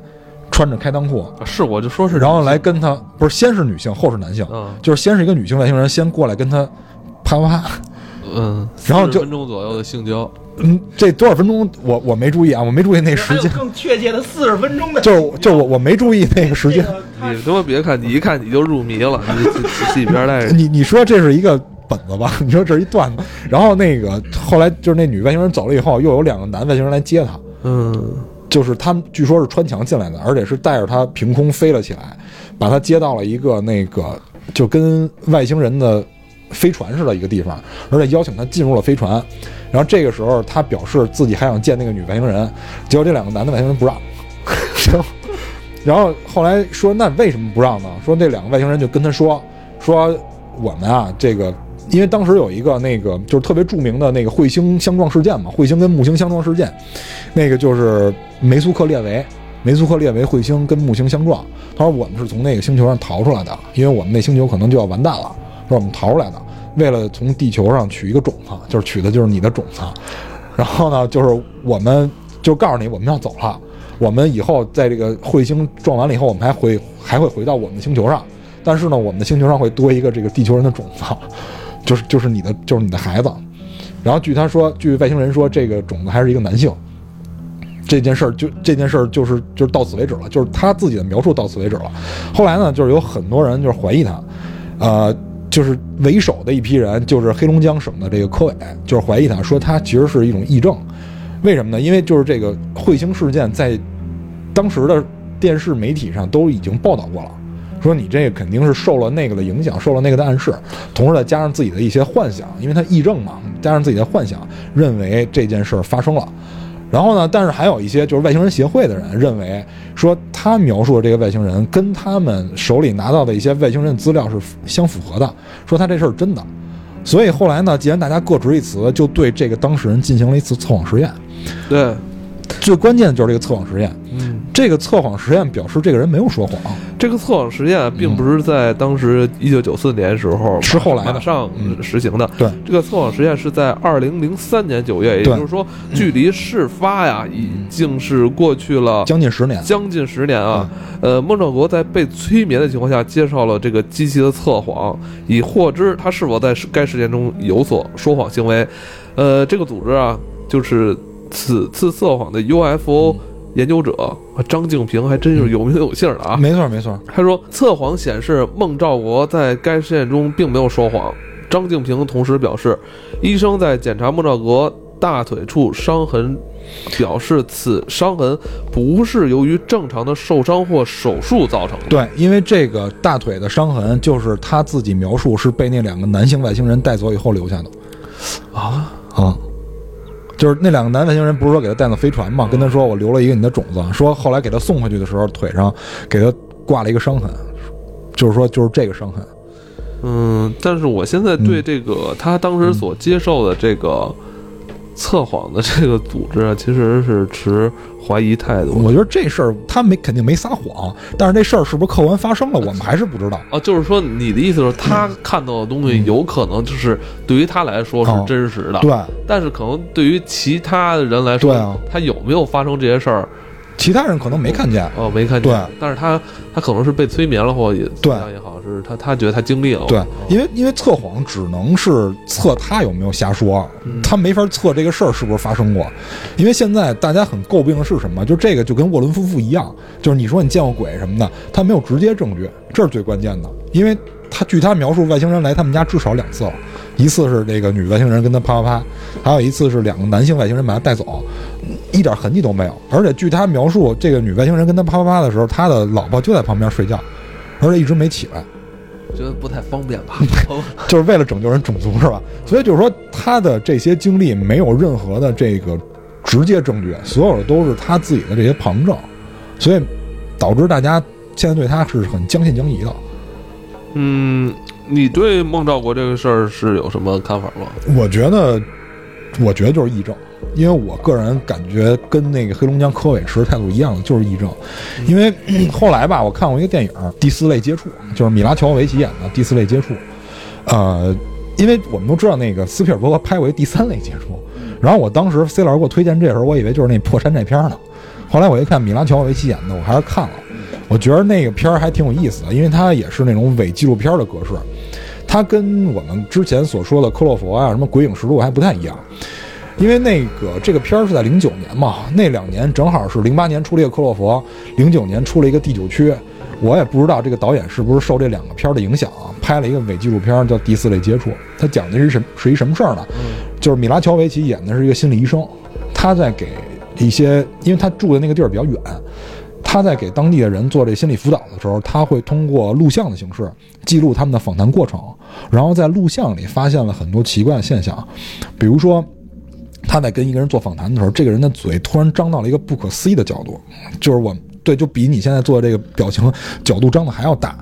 穿着开裆裤，
是我就说是，
然后来跟他不是先是女性，后是男性，
嗯
就是先是一个女性外星人先过来跟他啪啪啪，
嗯，
然后就
分钟左右的性交，
嗯，这多少分钟我我没注意啊，我没注意那时间，
更确切的四十分钟的
就是就是我我没注意那个时间。
你他妈别看，你一看你就入迷了，你仔仔细一边待着。
你你说这是一个本子吧？你说这是一段子，然后那个后来就是那女外星人走了以后，又有两个男外星人来接她，
嗯，
就是他们据说是穿墙进来的，而且是带着她凭空飞了起来，把她接到了一个那个就跟外星人的飞船似的一个地方，而且邀请他进入了飞船。然后这个时候他表示自己还想见那个女外星人，结果这两个男的外星人不让。然后后来说那为什么不让呢？说那两个外星人就跟他说说。我们啊，这个因为当时有一个那个就是特别著名的那个彗星相撞事件嘛，彗星跟木星相撞事件，那个就是梅苏克列维，梅苏克列维彗星跟木星相撞。他说我们是从那个星球上逃出来的，因为我们那星球可能就要完蛋了，说我们逃出来的，为了从地球上取一个种子，就是取的就是你的种子。然后呢，就是我们就告诉你我们要走了，我们以后在这个彗星撞完了以后，我们还会还会回到我们的星球上，但是呢，我们的星球上会多一个这个地球人的种子，就是就是你的就是你的孩子。然后据他说，据外星人说，这个种子还是一个男性。这件事儿就这件事儿就是就是到此为止了，就是他自己的描述到此为止了。后来呢，就是有很多人就是怀疑他，呃，就是为首的一批人就是黑龙江省的这个科委，就是怀疑他说他其实是一种癔症。为什么呢？因为就是这个彗星事件在当时的电视媒体上都已经报道过了，说你这个肯定是受了那个的影响，受了那个的暗示，同时再加上自己的一些幻想，因为他癔症嘛，加上自己的幻想，认为这件事儿发生了。然后呢，但是还有一些就是外星人协会的人认为说，他描述的这个外星人跟他们手里拿到的一些外星人资料是相符合的，说他这事儿真的。所以后来呢，既然大家各执一词，就对这个当事人进行了一次测谎实验。
对，
最关键的就是这个测谎实验。
嗯，
这个测谎实验表示这个人没有说谎，
这个测谎实验并不是在当时一九九四年时候
是后来的
马上
嗯
实行的。
对
这个测谎实验是在二零零三年九月，也就是说，距离事发呀已经是过去了
将近十年。
将近十年啊。呃，孟兆国在被催眠的情况下接受了这个机器的测谎，以获知他是否在该事件中有所说谎行为。呃，这个组织啊，就是此次测谎的 UFO 研究者张静平，还真是有名有姓的啊。
没错没错，
他说，测谎显示孟兆国在该实验中并没有说谎。张静平同时表示，医生在检查孟兆国大腿处伤痕，表示此伤痕不是由于正常的受伤或手术造成的。
对，因为这个大腿的伤痕就是他自己描述是被那两个男性外星人带走以后留下的
啊，
啊。就是那两个男外星人不是说给他带到飞船嘛，跟他说我留了一个你的种子，说后来给他送回去的时候腿上给他挂了一个伤痕，就是说就是这个伤痕。
嗯，但是我现在对这个、他当时所接受的这个测谎的这个组织啊，其实是持怀疑态度。
我觉得这事儿他没肯定没撒谎，但是这事儿是不是客观发生了，我们还是不知道。
啊，就是说你的意思是，他看到的东西有可能就是对于他来说是
哦
真实的，
对，
但是可能对于其他的人来说，
对啊
他有没有发生这些事儿，
其他人可能没看见。
哦，没看见。
对
但是他他可能是被催眠了，或也
对
怎么样也好，是他他觉得他经历了。
对，因为因为测谎只能是测他有没有瞎说，他没法测这个事儿是不是发生过。因为现在大家很诟病的是什么？就这个就跟沃伦夫妇一样，就是你说你见过鬼什么的，他没有直接证据，这是最关键的。因为他据他描述，外星人来他们家至少两次了，一次是这个女外星人跟他啪啪啪，还有一次是两个男性外星人把他带走，一点痕迹都没有。而且据他描述，这个女外星人跟他啪啪啪的时候，他的老婆就在旁边睡觉，而且一直没起来。
觉得不太方便吧？
就是为了拯救人种族是吧？所以就是说他的这些经历没有任何的这个直接证据，所有的都是他自己的这些旁证，所以导致大家现在对他是很将信将疑的。
嗯，你对孟兆国这个事儿是有什么看法吗？
我觉得，我觉得就是癔症，因为我个人感觉跟那个黑龙江科委持态度一样的，就是癔症。因为后来吧，我看过一个电影《第四类接触》，就是米拉乔维奇演的《第四类接触》。呃，因为我们都知道那个斯皮尔伯格拍过一《第三类接触》，然后我当时 C 老师给我推荐这时候，我以为就是那破山寨片呢。后来我一看米拉乔维奇演的，我还是看了。我觉得那个片儿还挺有意思的，因为它也是那种伪纪录片的格式，它跟我们之前所说的克洛佛啊、什么鬼影实录还不太一样。因为那个这个片儿是在零九年嘛，那两年正好是零八年出了一个克洛佛，零九年出了一个第九区。我也不知道这个导演是不是受这两个片儿的影响啊，拍了一个伪纪录片儿叫《第四类接触》。他讲的是什是一什么事儿呢？就是米拉乔维奇演的是一个心理医生，他在给一些，因为他住的那个地儿比较远，他在给当地的人做这心理辅导的时候，他会通过录像的形式记录他们的访谈过程，然后在录像里发现了很多奇怪的现象，比如说。他在跟一个人做访谈的时候，这个人的嘴突然张到了一个不可思议的角度，就是我对，就比你现在做的这个表情角度张的还要大。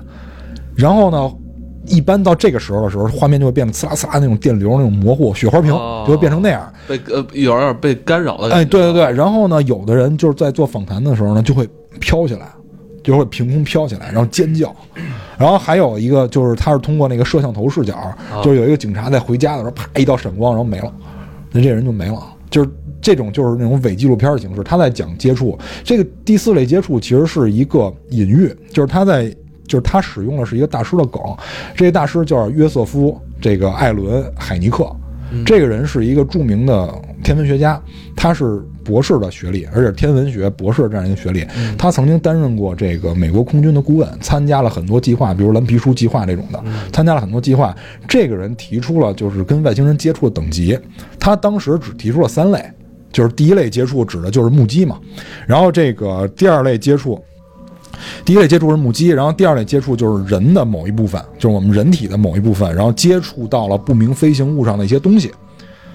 然后呢，一般到这个时候的时候，画面就会变得呲啦呲啦那种电流那种模糊，雪花屏
哦
就会变成那样。
被呃有点被干扰的感觉。
哎，对对对，然后呢，有的人就是在做访谈的时候呢，就会飘起来，就会凭空飘起来，然后尖叫。然后还有一个就是，他是通过那个摄像头视角，就是有一个警察在回家的时候，啪一道闪光，然后没了，那这人就没了。就是这种就是那种伪纪录片的形式，他在讲接触。这个第四类接触其实是一个隐喻，就是他在就是他使用的是一个大师的梗，这个大师叫约瑟夫这个艾伦海尼克。这个人是一个著名的天文学家，他是博士的学历，而且天文学博士这样一个学历。他曾经担任过这个美国空军的顾问，参加了很多计划，比如蓝皮书计划这种的，参加了很多计划。这个人提出了就是跟外星人接触的等级，他当时只提出了三类，就是第一类接触指的就是目击嘛，然后这个第二类接触。第一类接触是目击，然后第二类接触就是人的某一部分，就是我们人体的某一部分，然后接触到了不明飞行物上的一些东西，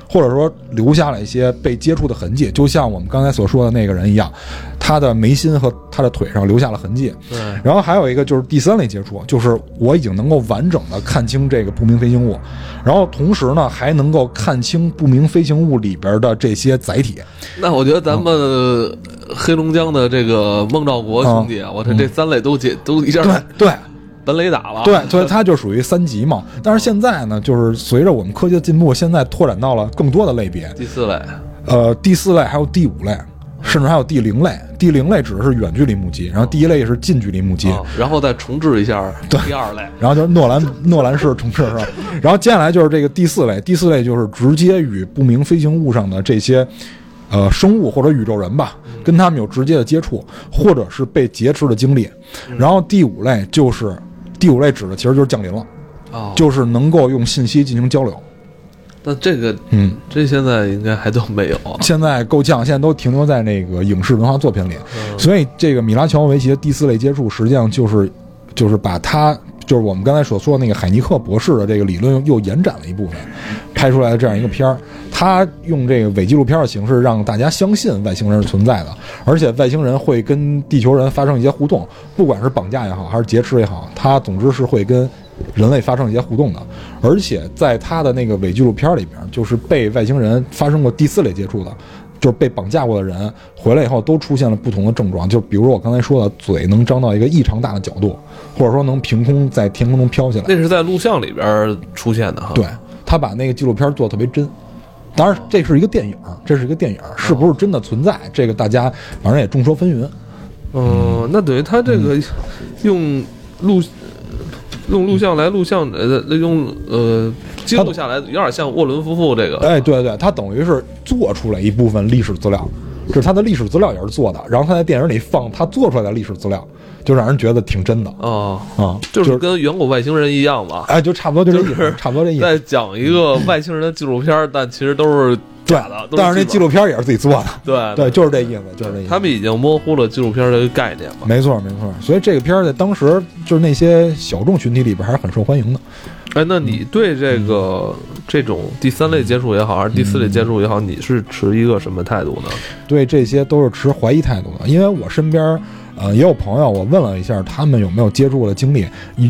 或者说留下了一些被接触的痕迹，就像我们刚才所说的那个人一样，他的眉心和他的腿上留下了痕迹。
对，
然后还有一个就是第三类接触，就是我已经能够完整的看清这个不明飞行物，然后同时呢还能够看清不明飞行物里边的这些载体。
那我觉得咱们黑龙江的这个孟兆国兄弟啊，我这这三类都解都一下
对对，
本雷打了。
对，所以它就属于三级嘛。但是现在呢，就是随着我们科技的进步，现在拓展到了更多的类别。
第四类，
呃，第四类还有第五类，甚至还有第零类。第零类指的是远距离目击，然后第一类是近距离目击。
啊然后再重置一下 第二类。
然后就是诺兰诺兰式重置是吧？然后接下来就是这个第四类，第四类就是直接与不明飞行物上的这些呃生物或者宇宙人吧，跟他们有直接的接触，或者是被劫持的经历。然后第五类就是第五类指的其实就是降临了，
哦，
就是能够用信息进行交流。
那这个
嗯，
这现在应该还都没有啊。
现在够呛，现在都停留在那个影视文化作品里。所以这个米拉乔维奇的第四类接触，实际上就是就是把他就是我们刚才所说的那个海尼克博士的这个理论又延展了一部分，拍出来的这样一个片儿。他用这个伪纪录片的形式，让大家相信外星人是存在的，而且外星人会跟地球人发生一些互动，不管是绑架也好，还是劫持也好，他总之是会跟人类发生一些互动的。而且在他的那个伪纪录片里边，就是被外星人发生过第四类接触的，就是被绑架过的人回来以后都出现了不同的症状，就比如我刚才说的，嘴能张到一个异常大的角度，或者说能凭空在天空中飘起来。
那是在录像里边出现的哈。
对他把那个纪录片做得特别真。当然，这是一个电影，这是一个电影，是不是真的存在？这个大家反正也众说纷纭。
嗯，那等于他这个用录用录像来录像，呃，用呃记录下来，有点像沃伦夫妇这个。
哎，对对，他等于是做出来一部分历史资料，这是他的历史资料也是做的，然后他在电影里放他做出来的历史资料，就让人觉得挺真的
哦，
啊，
就是跟远古外星人一样吧，
哎，就差不多就这意思，
就是
差不多这意思。
在讲一个外星人的纪录片，但其实都是
对。但是那纪录片也是自己做的，
对
对，就是这意思，就是这意思。
他们已经模糊了纪录片这个概念嘛。
没错没错，所以这个片儿在当时就是那些小众群体里边还是很受欢迎的。
哎，那你对这个这种第三类接触也好，还是第四类接触也好，你是持一个什么态度呢？
对这些都是持怀疑态度的，因为我身边。呃，也有朋友，我问了一下他们有没有接触过的经历，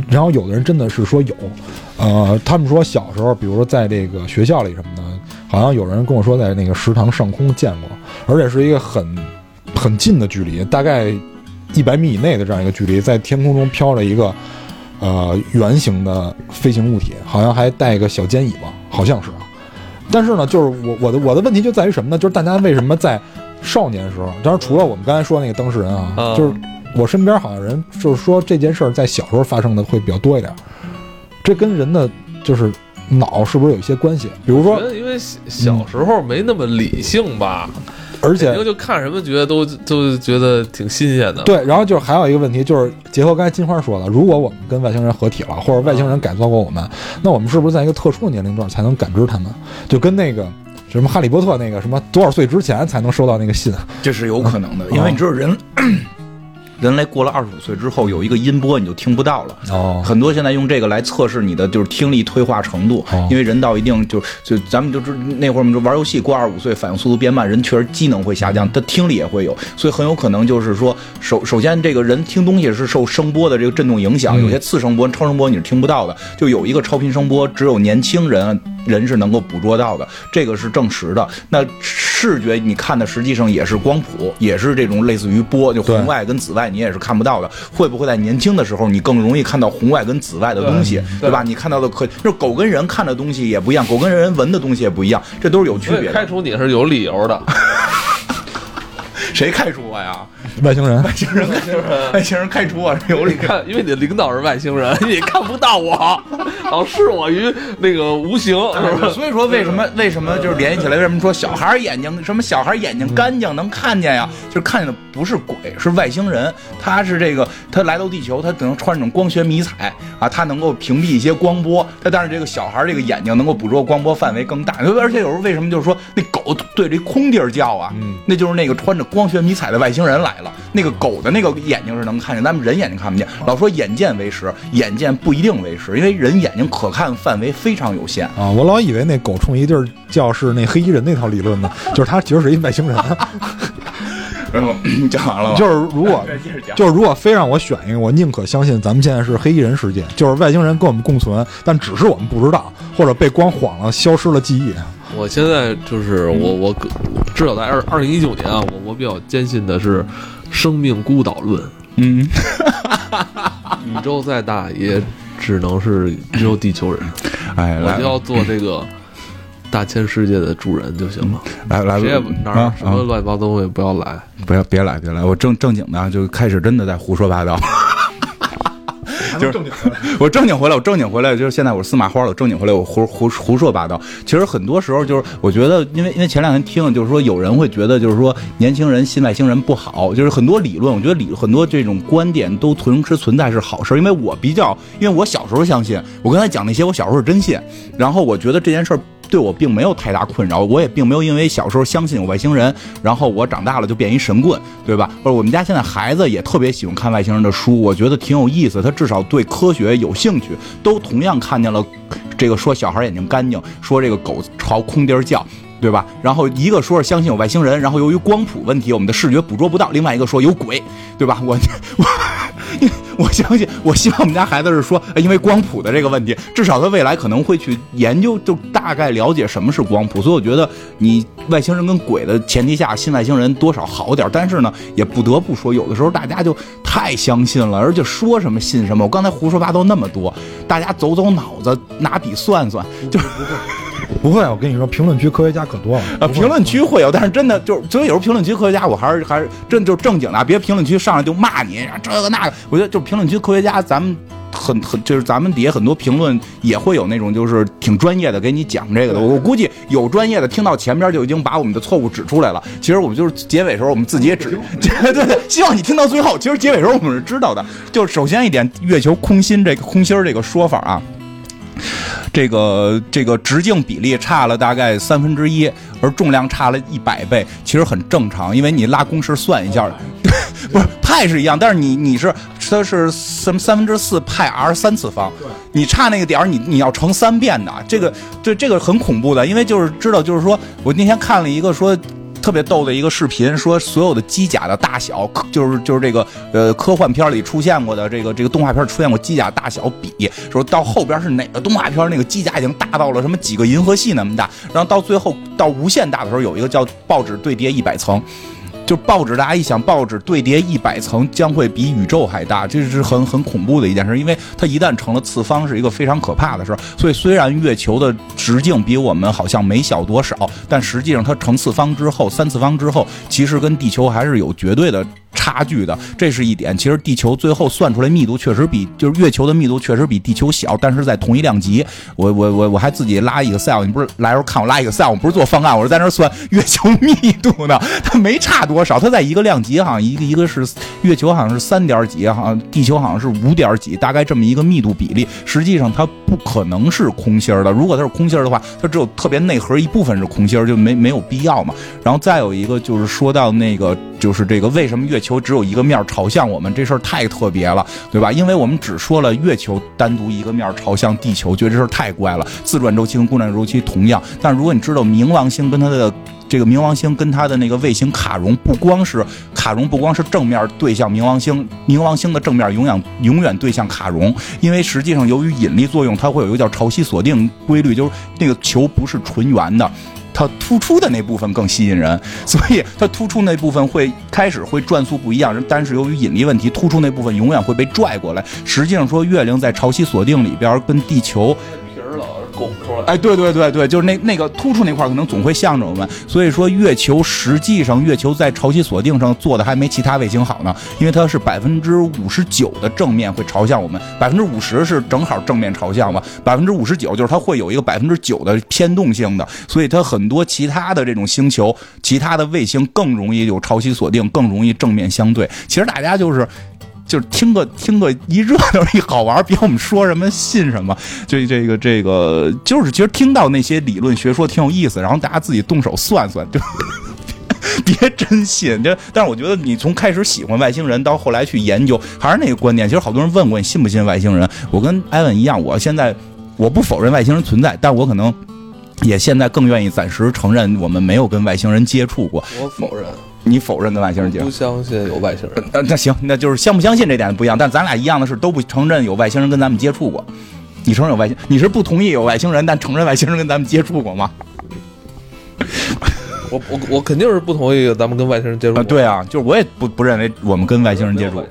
然后有的人真的是说有，呃，他们说小时候，比如说在这个学校里什么的，好像有人跟我说在那个食堂上空见过，而且是一个很很近的距离，大概一百米以内的这样一个距离，在天空中飘着一个呃圆形的飞行物体，好像还带一个小尖尾巴，好像是啊。但是呢，就是我我的我的问题就在于什么呢？就是大家为什么在少年时候，当然除了我们刚才说那个当事人啊，
啊
就是我身边好像人就是说这件事儿在小时候发生的会比较多一点，这跟人的就是脑是不是有一些关系？比如说，
因为小小时候没那么理性吧，
而且
就看什么觉得都都觉得挺新鲜的。
对，然后就是还有一个问题，就是结合刚才金花说的，如果我们跟外星人合体了，或者外星人改造过我们，那我们是不是在一个特殊的年龄段才能感知他们？就跟那个什么哈利波特那个什么多少岁之前才能收到那个信？
这是有可能的，
嗯
因为你知道人人类过了二十五岁之后，有一个音波你就听不到了。
哦。
很多现在用这个来测试你的就是听力退化程度，
哦。
因为人到一定就就咱们就知那会儿我们就玩游戏，过二十五岁反应速度变慢，人确实机能会下降，他听力也会有，所以很有可能就是说首首先这个人听东西是受声波的这个震动影响，
嗯
有些次声波、超声波你是听不到的，就有一个超频声波，只有年轻人人是能够捕捉到的，这个是证实的。那视觉你看的实际上也是光谱，也是这种类似于波，就红外跟紫外你也是看不到的。会不会在年轻的时候你更容易看到红外跟紫外的东西，对吧？你看到的可就是狗跟人看的东西也不一样，狗跟人闻的东西也不一样，这都是有区别的。
开除你是有理由的。
谁开除我呀？
外星人
外星人外星人，外星人开除我是有理
你。看，因为你的领导是外星人，你看不到我，老视我于那个无形，
所以说，为什么为什么就是联系起来？为什么说小孩眼睛什么小孩眼睛干净能看见呀？就是看见的不是鬼，是外星人。他是这个，他来到地球，他可能穿这种光学迷彩啊，他能够屏蔽一些光波。他但是这个小孩这个眼睛能够捕捉光波范围更大。而且有时候为什么就是说那狗对着一空地儿叫啊？那就是那个穿着光学迷彩的外星人来了。那个狗的那个眼睛是能看见，咱们人眼睛看不见。老说眼见为实，眼见不一定为实，因为人眼睛可看范围非常有限。
啊，我老以为那狗冲一地儿叫是那黑衣人那套理论呢，就是他其实是一外星人。
然后 讲完了吗？
就是如果 就是如果非让我选一个，我宁可相信咱们现在是黑衣人世界，就是外星人跟我们共存，但只是我们不知道，或者被光晃了，消失了记忆。
我现在就是我我个至少在二二零一九年啊，我我比较坚信的是生命孤岛论，
嗯，
宇宙再大也只能是只有地球人，
哎，
我就要做这个大千世界的主人就行了，
来来，
谁也不哪
啊
儿什么乱七八糟东西不要来。
不要别来别来，我正正经的啊就开始真的在胡说八道。就是
正经
我正经回来，我正经回来，就是现在我是司马花了，我正经回来，我胡胡胡说八道。其实很多时候就是，我觉得，因为因为前两天听，就是说有人会觉得，就是说年轻人信外星人不好，就是很多理论，我觉得理很多这种观点都同时存在是好事。因为我比较，因为我小时候相信，我刚才讲那些，我小时候是真信，然后我觉得这件事儿。对我并没有太大困扰，我也并没有因为小时候相信有外星人，然后我长大了就变一神棍，对吧？或者我们家现在孩子也特别喜欢看外星人的书，我觉得挺有意思，他至少对科学有兴趣，都同样看见了这个说小孩眼睛干净，说这个狗朝空地儿叫。对吧？然后一个说是相信有外星人，然后由于光谱问题，我们的视觉捕捉不到；另外一个说有鬼，对吧？我我 我相信，我希望我们家孩子是说，因为光谱的这个问题，至少他未来可能会去研究，就大概了解什么是光谱。所以我觉得你外星人跟鬼的前提下，信外星人多少好点。但是呢，也不得不说，有的时候大家就太相信了，而且说什么信什么。我刚才胡说八道那么多，大家走走脑子，拿笔算算，就是
不会，我跟你说，评论区科学家可多了。
啊，评论区会有，但是真的就是，所以有时候评论区科学家，我还是还是真就正经的啊，别评论区上来就骂你这个那个。我觉得就评论区科学家，咱们很很就是咱们底下很多评论也会有那种就是挺专业的给你讲这个的。我我估计有专业的听到前边就已经把我们的错误指出来了。其实我们就是结尾时候我们自己也指，对对对，希望你听到最后。其实结尾时候我们是知道的，就是首先一点，月球空心这个空心儿这个说法啊。这个这个直径比例差了大概三分之一，而重量差了一百倍，其实很正常，因为你拉公式算一下，不是派是一样，但是你你是它是什么三分之四派 r 三次方，你差那个点儿，你你要乘三遍的，这个对这个很恐怖的，因为就是知道就是说我那天看了一个说。特别逗的一个视频，说所有的机甲的大小，就是就是这个呃科幻片里出现过的这个这个动画片出现过机甲大小比，说到后边是哪个动画片那个机甲已经大到了什么几个银河系那么大，然后到最后到无限大的时候，有一个叫报纸对叠一百层。就报纸，大家一想，报纸对叠一百层将会比宇宙还大，这是很很恐怖的一件事，因为它一旦成了次方，是一个非常可怕的事儿。所以虽然月球的直径比我们好像没小多少，但实际上它成次方之后，三次方之后，其实跟地球还是有绝对的差距的，这是一点。其实地球最后算出来密度确实比就是月球的密度确实比地球小，但是在同一量级，我我我我还自己拉 Excel，你不是来时候看我拉 Excel，我不是做方案，我是在那算月球密度呢，它没差多少，它在一个量级好像一个一个是月球好像是三点几，好像地球好像是五点几，大概这么一个密度比例，实际上它不可能是空心儿的。如果它是空心儿的话，它只有特别内核一部分是空心儿，就没没有必要嘛。然后再有一个就是说到那个就是这个为什么月球只有一个面儿朝向我们这事儿太特别了，对吧？因为我们只说了月球单独一个面儿朝向地球，觉得这事儿太怪了。自转周期跟公转周期同样，但如果你知道冥王星跟它的这个冥王星跟它的那个卫星卡戎，不光是卡戎，不光是正面对向冥王星，冥王星的正面永远永远对向卡戎，因为实际上由于引力作用，它会有一个叫潮汐锁定规律，就是那个球不是纯圆的。它突出的那部分更吸引人，所以它突出那部分会开始会转速不一样，但是由于引力问题，突出那部分永远会被拽过来。实际上说，月亮在潮汐锁定里边跟地球
拱出来。
哎，对对对对，就是那那个突出那块可能总会向着我们，所以说月球实际上月球在潮汐锁定上做的还没其他卫星好呢，因为它是百分之五十九的正面会朝向我们，百分之五十是正好正面朝向嘛，百分之五十九就是它会有一个百分之九的偏动性的，所以它很多其他的这种星球、其他的卫星更容易有潮汐锁定，更容易正面相对。其实大家就是。就是听个听个一热闹一好玩，比我们说什么信什么。这这个这个，就是其实听到那些理论学说挺有意思，然后大家自己动手算算，就别真信。就但是我觉得你从开始喜欢外星人到后来去研究，还是那个观点。其实好多人问过你信不信外星人，我跟艾文一样，我现在我不否认外星人存在，但我可能也现在更愿意暂时承认我们没有跟外星人接触过。
我否认，
你否认跟外星人接触
不？相信有外星人。
呃，那行，那就是相不相信这点不一样，但咱俩一样的是都不承认有外星人跟咱们接触过。你承认有外星？你是不同意有外星人，但承认外星人跟咱们接触过吗？
我我我肯定是不同意咱们跟外星人接触
啊，。对啊，就是我也不不认为我们跟外星人接触。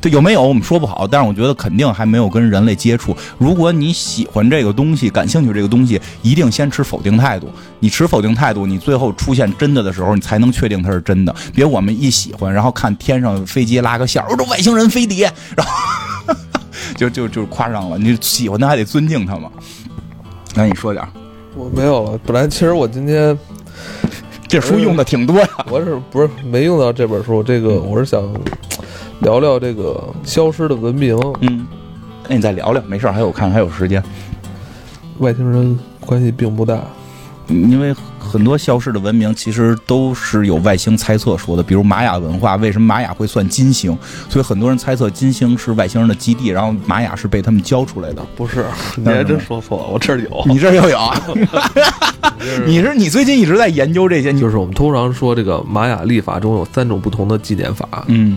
对，有没有我们说不好，但是我觉得肯定还没有跟人类接触。如果你喜欢这个东西，感兴趣这个东西，一定先持否定态度。你持否定态度，你最后出现真的的时候，你才能确定它是真的。别我们一喜欢，然后看天上飞机拉个线儿，哦，这外星人飞碟，然后 就就就夸张了。你喜欢他还得尊敬他嘛。那你说点儿，
我没有了。本来其实我今天
这书用的挺多呀。
我是不是没用到这本书？这个我是想聊聊这个消失的文明，
嗯，那你再聊聊，没事儿，还有看还有时间。
外星人关系并不大。
因为很多消失的文明其实都是有外星猜测说的，比如玛雅文化，为什么玛雅会算金星？所以很多人猜测金星是外星人的基地，然后玛雅是被他们教出来的。
不是，你还真说错了，我这儿有。
你这儿又有啊？你是你最近一直在研究这些，
就是我们通常说这个玛雅历法中有三种不同的纪年法：
嗯，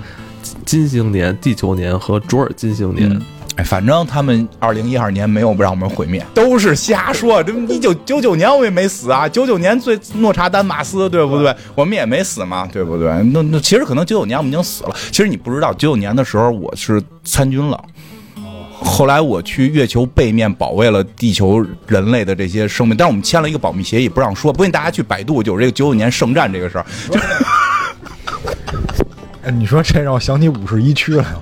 金星年、地球年和卓尔金星年。
嗯哎，反正他们二零一二年没有让我们毁灭，都是瞎说。这一九九九年我也没死啊，九九年最诺查丹马斯，对不对？我们也没死嘛，对不对？那那其实可能九九年我们已经死了。其实你不知道，九九年的时候我是参军了。后来我去月球背面保卫了地球人类的这些生命，但是我们签了一个保密协议，不让说。不信大家去百度，就是这个九九年圣战这个事儿。
哎，你说这让我想起五十一区来了。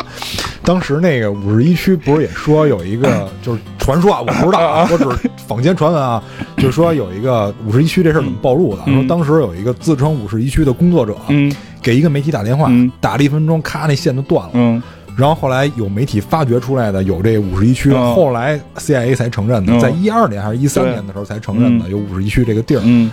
当时那个五十一区不是也说有一个 就是传说啊，我不知道啊，我只是坊间传闻啊，就是说有一个五十一区这事儿怎么暴露的？说当时有一个自称五十一区的工作者，
嗯
给一个媒体打电话
嗯，
打了一分钟，咔，那线就断了。
嗯
然后后来有媒体发掘出来的有这五十一区，
嗯
后来 CIA 才承认的，
嗯
在一二年还是一三年的时候才承认的，有五十一区这个地儿。
嗯，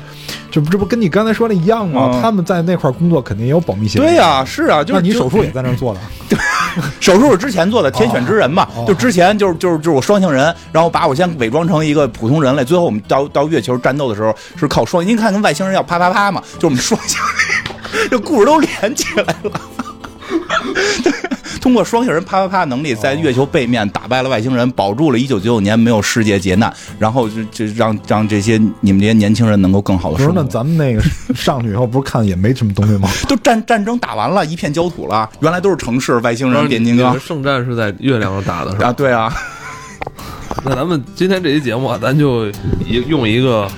这不这不跟你刚才说的一样吗？
嗯
他们在那块儿工作肯定也有保密协议。
对呀、是啊，就是
你手术也在那儿做的？
手术是之前做的天选之人嘛，
哦
就之前就是就是就是我双性人，然后把我先伪装成一个普通人类，最后我们到到月球战斗的时候是靠双，您看跟外星人要啪啪啪嘛，就我们双性人，这故事都连起来了。对，通过双性人啪啪啪能力，在月球背面打败了外星人，保住了1999年没有世界劫难，然后就就让让这些你们这些年轻人能够更好的
不是，那咱们那个上去以后，不是看也没什么东西吗？
都战战争打完了，一片焦土了，原来都是城市，外星人、变形金刚
圣战是在月亮上打的，是吧？
啊，对啊，
那咱们今天这期节目啊，咱就一用一个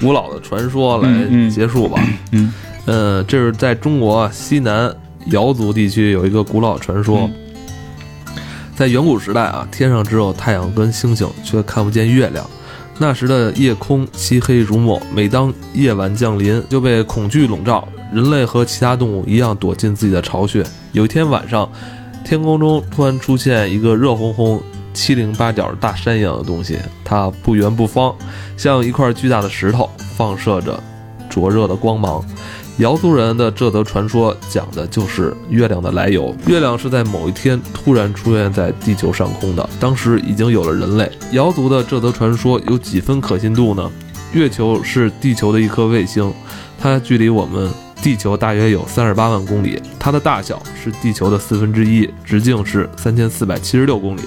古老的传说来结束吧。
嗯
呃，这是在中国西南瑶族地区有一个古老传说，
嗯
在远古时代啊，天上只有太阳跟星星，却看不见月亮。那时的夜空漆黑如墨，每当夜晚降临，就被恐惧笼罩，人类和其他动物一样躲进自己的巢穴。有一天晚上，天空中突然出现一个热烘烘、七零八角大山一样的东西，它不圆不方，像一块巨大的石头，放射着灼热的光芒。瑶族人的这则传说讲的就是月亮的来由。月亮是在某一天突然出现在地球上空的，当时已经有了人类。瑶族的这则传说有几分可信度呢？月球是地球的一颗卫星，它距离我们地球大约有三十八万公里，它的大小是地球的四分之一，直径是三千四百七十六公里。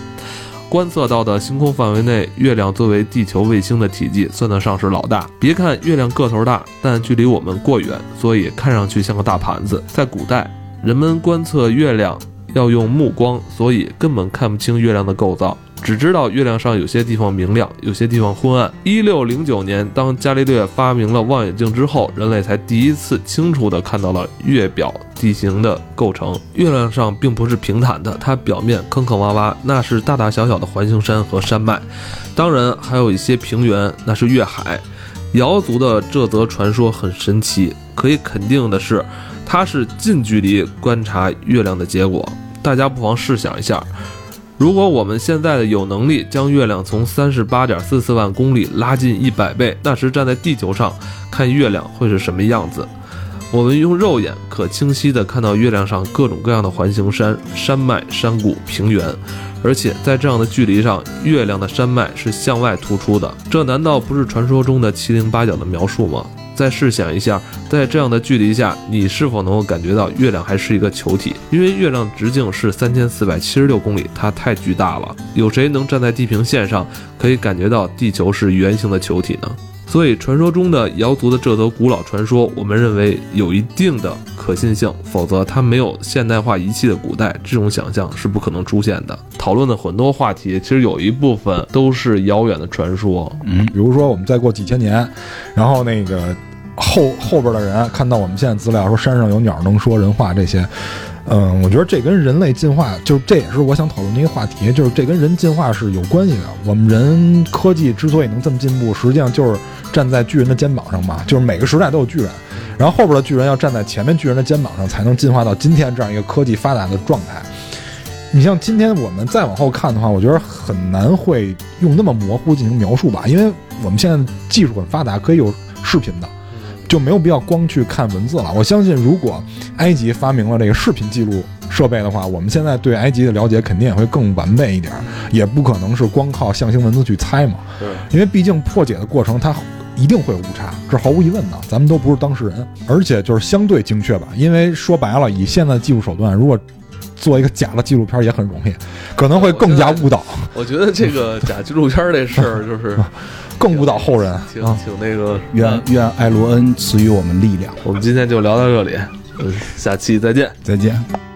观测到的星空范围内，月亮作为地球卫星的体积算得上是老大。别看月亮个头大，但距离我们过远，所以看上去像个大盘子。在古代，人们观测月亮要用目光，所以根本看不清月亮的构造。只知道月亮上有些地方明亮，有些地方昏暗。一六零九年，当伽利略发明了望远镜之后，人类才第一次清楚地看到了月表地形的构成。月亮上并不是平坦的，它表面坑坑洼洼，那是大大小小的环形山和山脉。当然，还有一些平原，那是月海。瑶族的这则传说很神奇，可以肯定的是，它是近距离观察月亮的结果。大家不妨试想一下。如果我们现在的有能力将月亮从三十八点四四万公里拉近一百倍，那时站在地球上看月亮会是什么样子？我们用肉眼可清晰地看到月亮上各种各样的环形山、山脉、山谷、平原，而且在这样的距离上，月亮的山脉是向外突出的。这难道不是传说中的七零八角的描述吗？再试想一下，在这样的距离下，你是否能够感觉到月亮还是一个球体？因为月亮直径是三千四百七十六公里，它太巨大了。有谁能站在地平线上，可以感觉到地球是圆形的球体呢？所以，传说中的瑶族的这则古老传说，我们认为有一定的可信性，否则它没有现代化仪器的古代，这种想象是不可能出现的。讨论的很多话题，其实有一部分都是遥远的传说。
嗯比如说我们再过几千年，然后那个后后边的人看到我们现在资料说山上有鸟能说人话这些，嗯，我觉得这跟人类进化，就是这也是我想讨论的一个话题，就是这跟人进化是有关系的。我们人科技之所以能这么进步，实际上就是站在巨人的肩膀上嘛，就是每个时代都有巨人，然后后边的巨人要站在前面巨人的肩膀上，才能进化到今天这样一个科技发达的状态。你像今天我们再往后看的话，我觉得很难会用那么模糊进行描述吧，因为我们现在技术很发达，可以有视频的，就没有必要光去看文字了。我相信，如果埃及发明了这个视频记录设备的话，我们现在对埃及的了解肯定也会更完备一点，也不可能是光靠象形文字去猜嘛。
对，
因为毕竟破解的过程它一定会有误差，这毫无疑问的。咱们都不是当事人，而且就是相对精确吧。因为说白了，以现在的技术手段，如果做一个假的纪录片也很容易，可能会更加误导，
我觉得这个假纪录片这事儿，就是
更误导后人
挺
啊。
挺那个。
愿愿艾罗恩赐予我们力量。
我们今天就聊到这里，嗯，下期再见。
再见。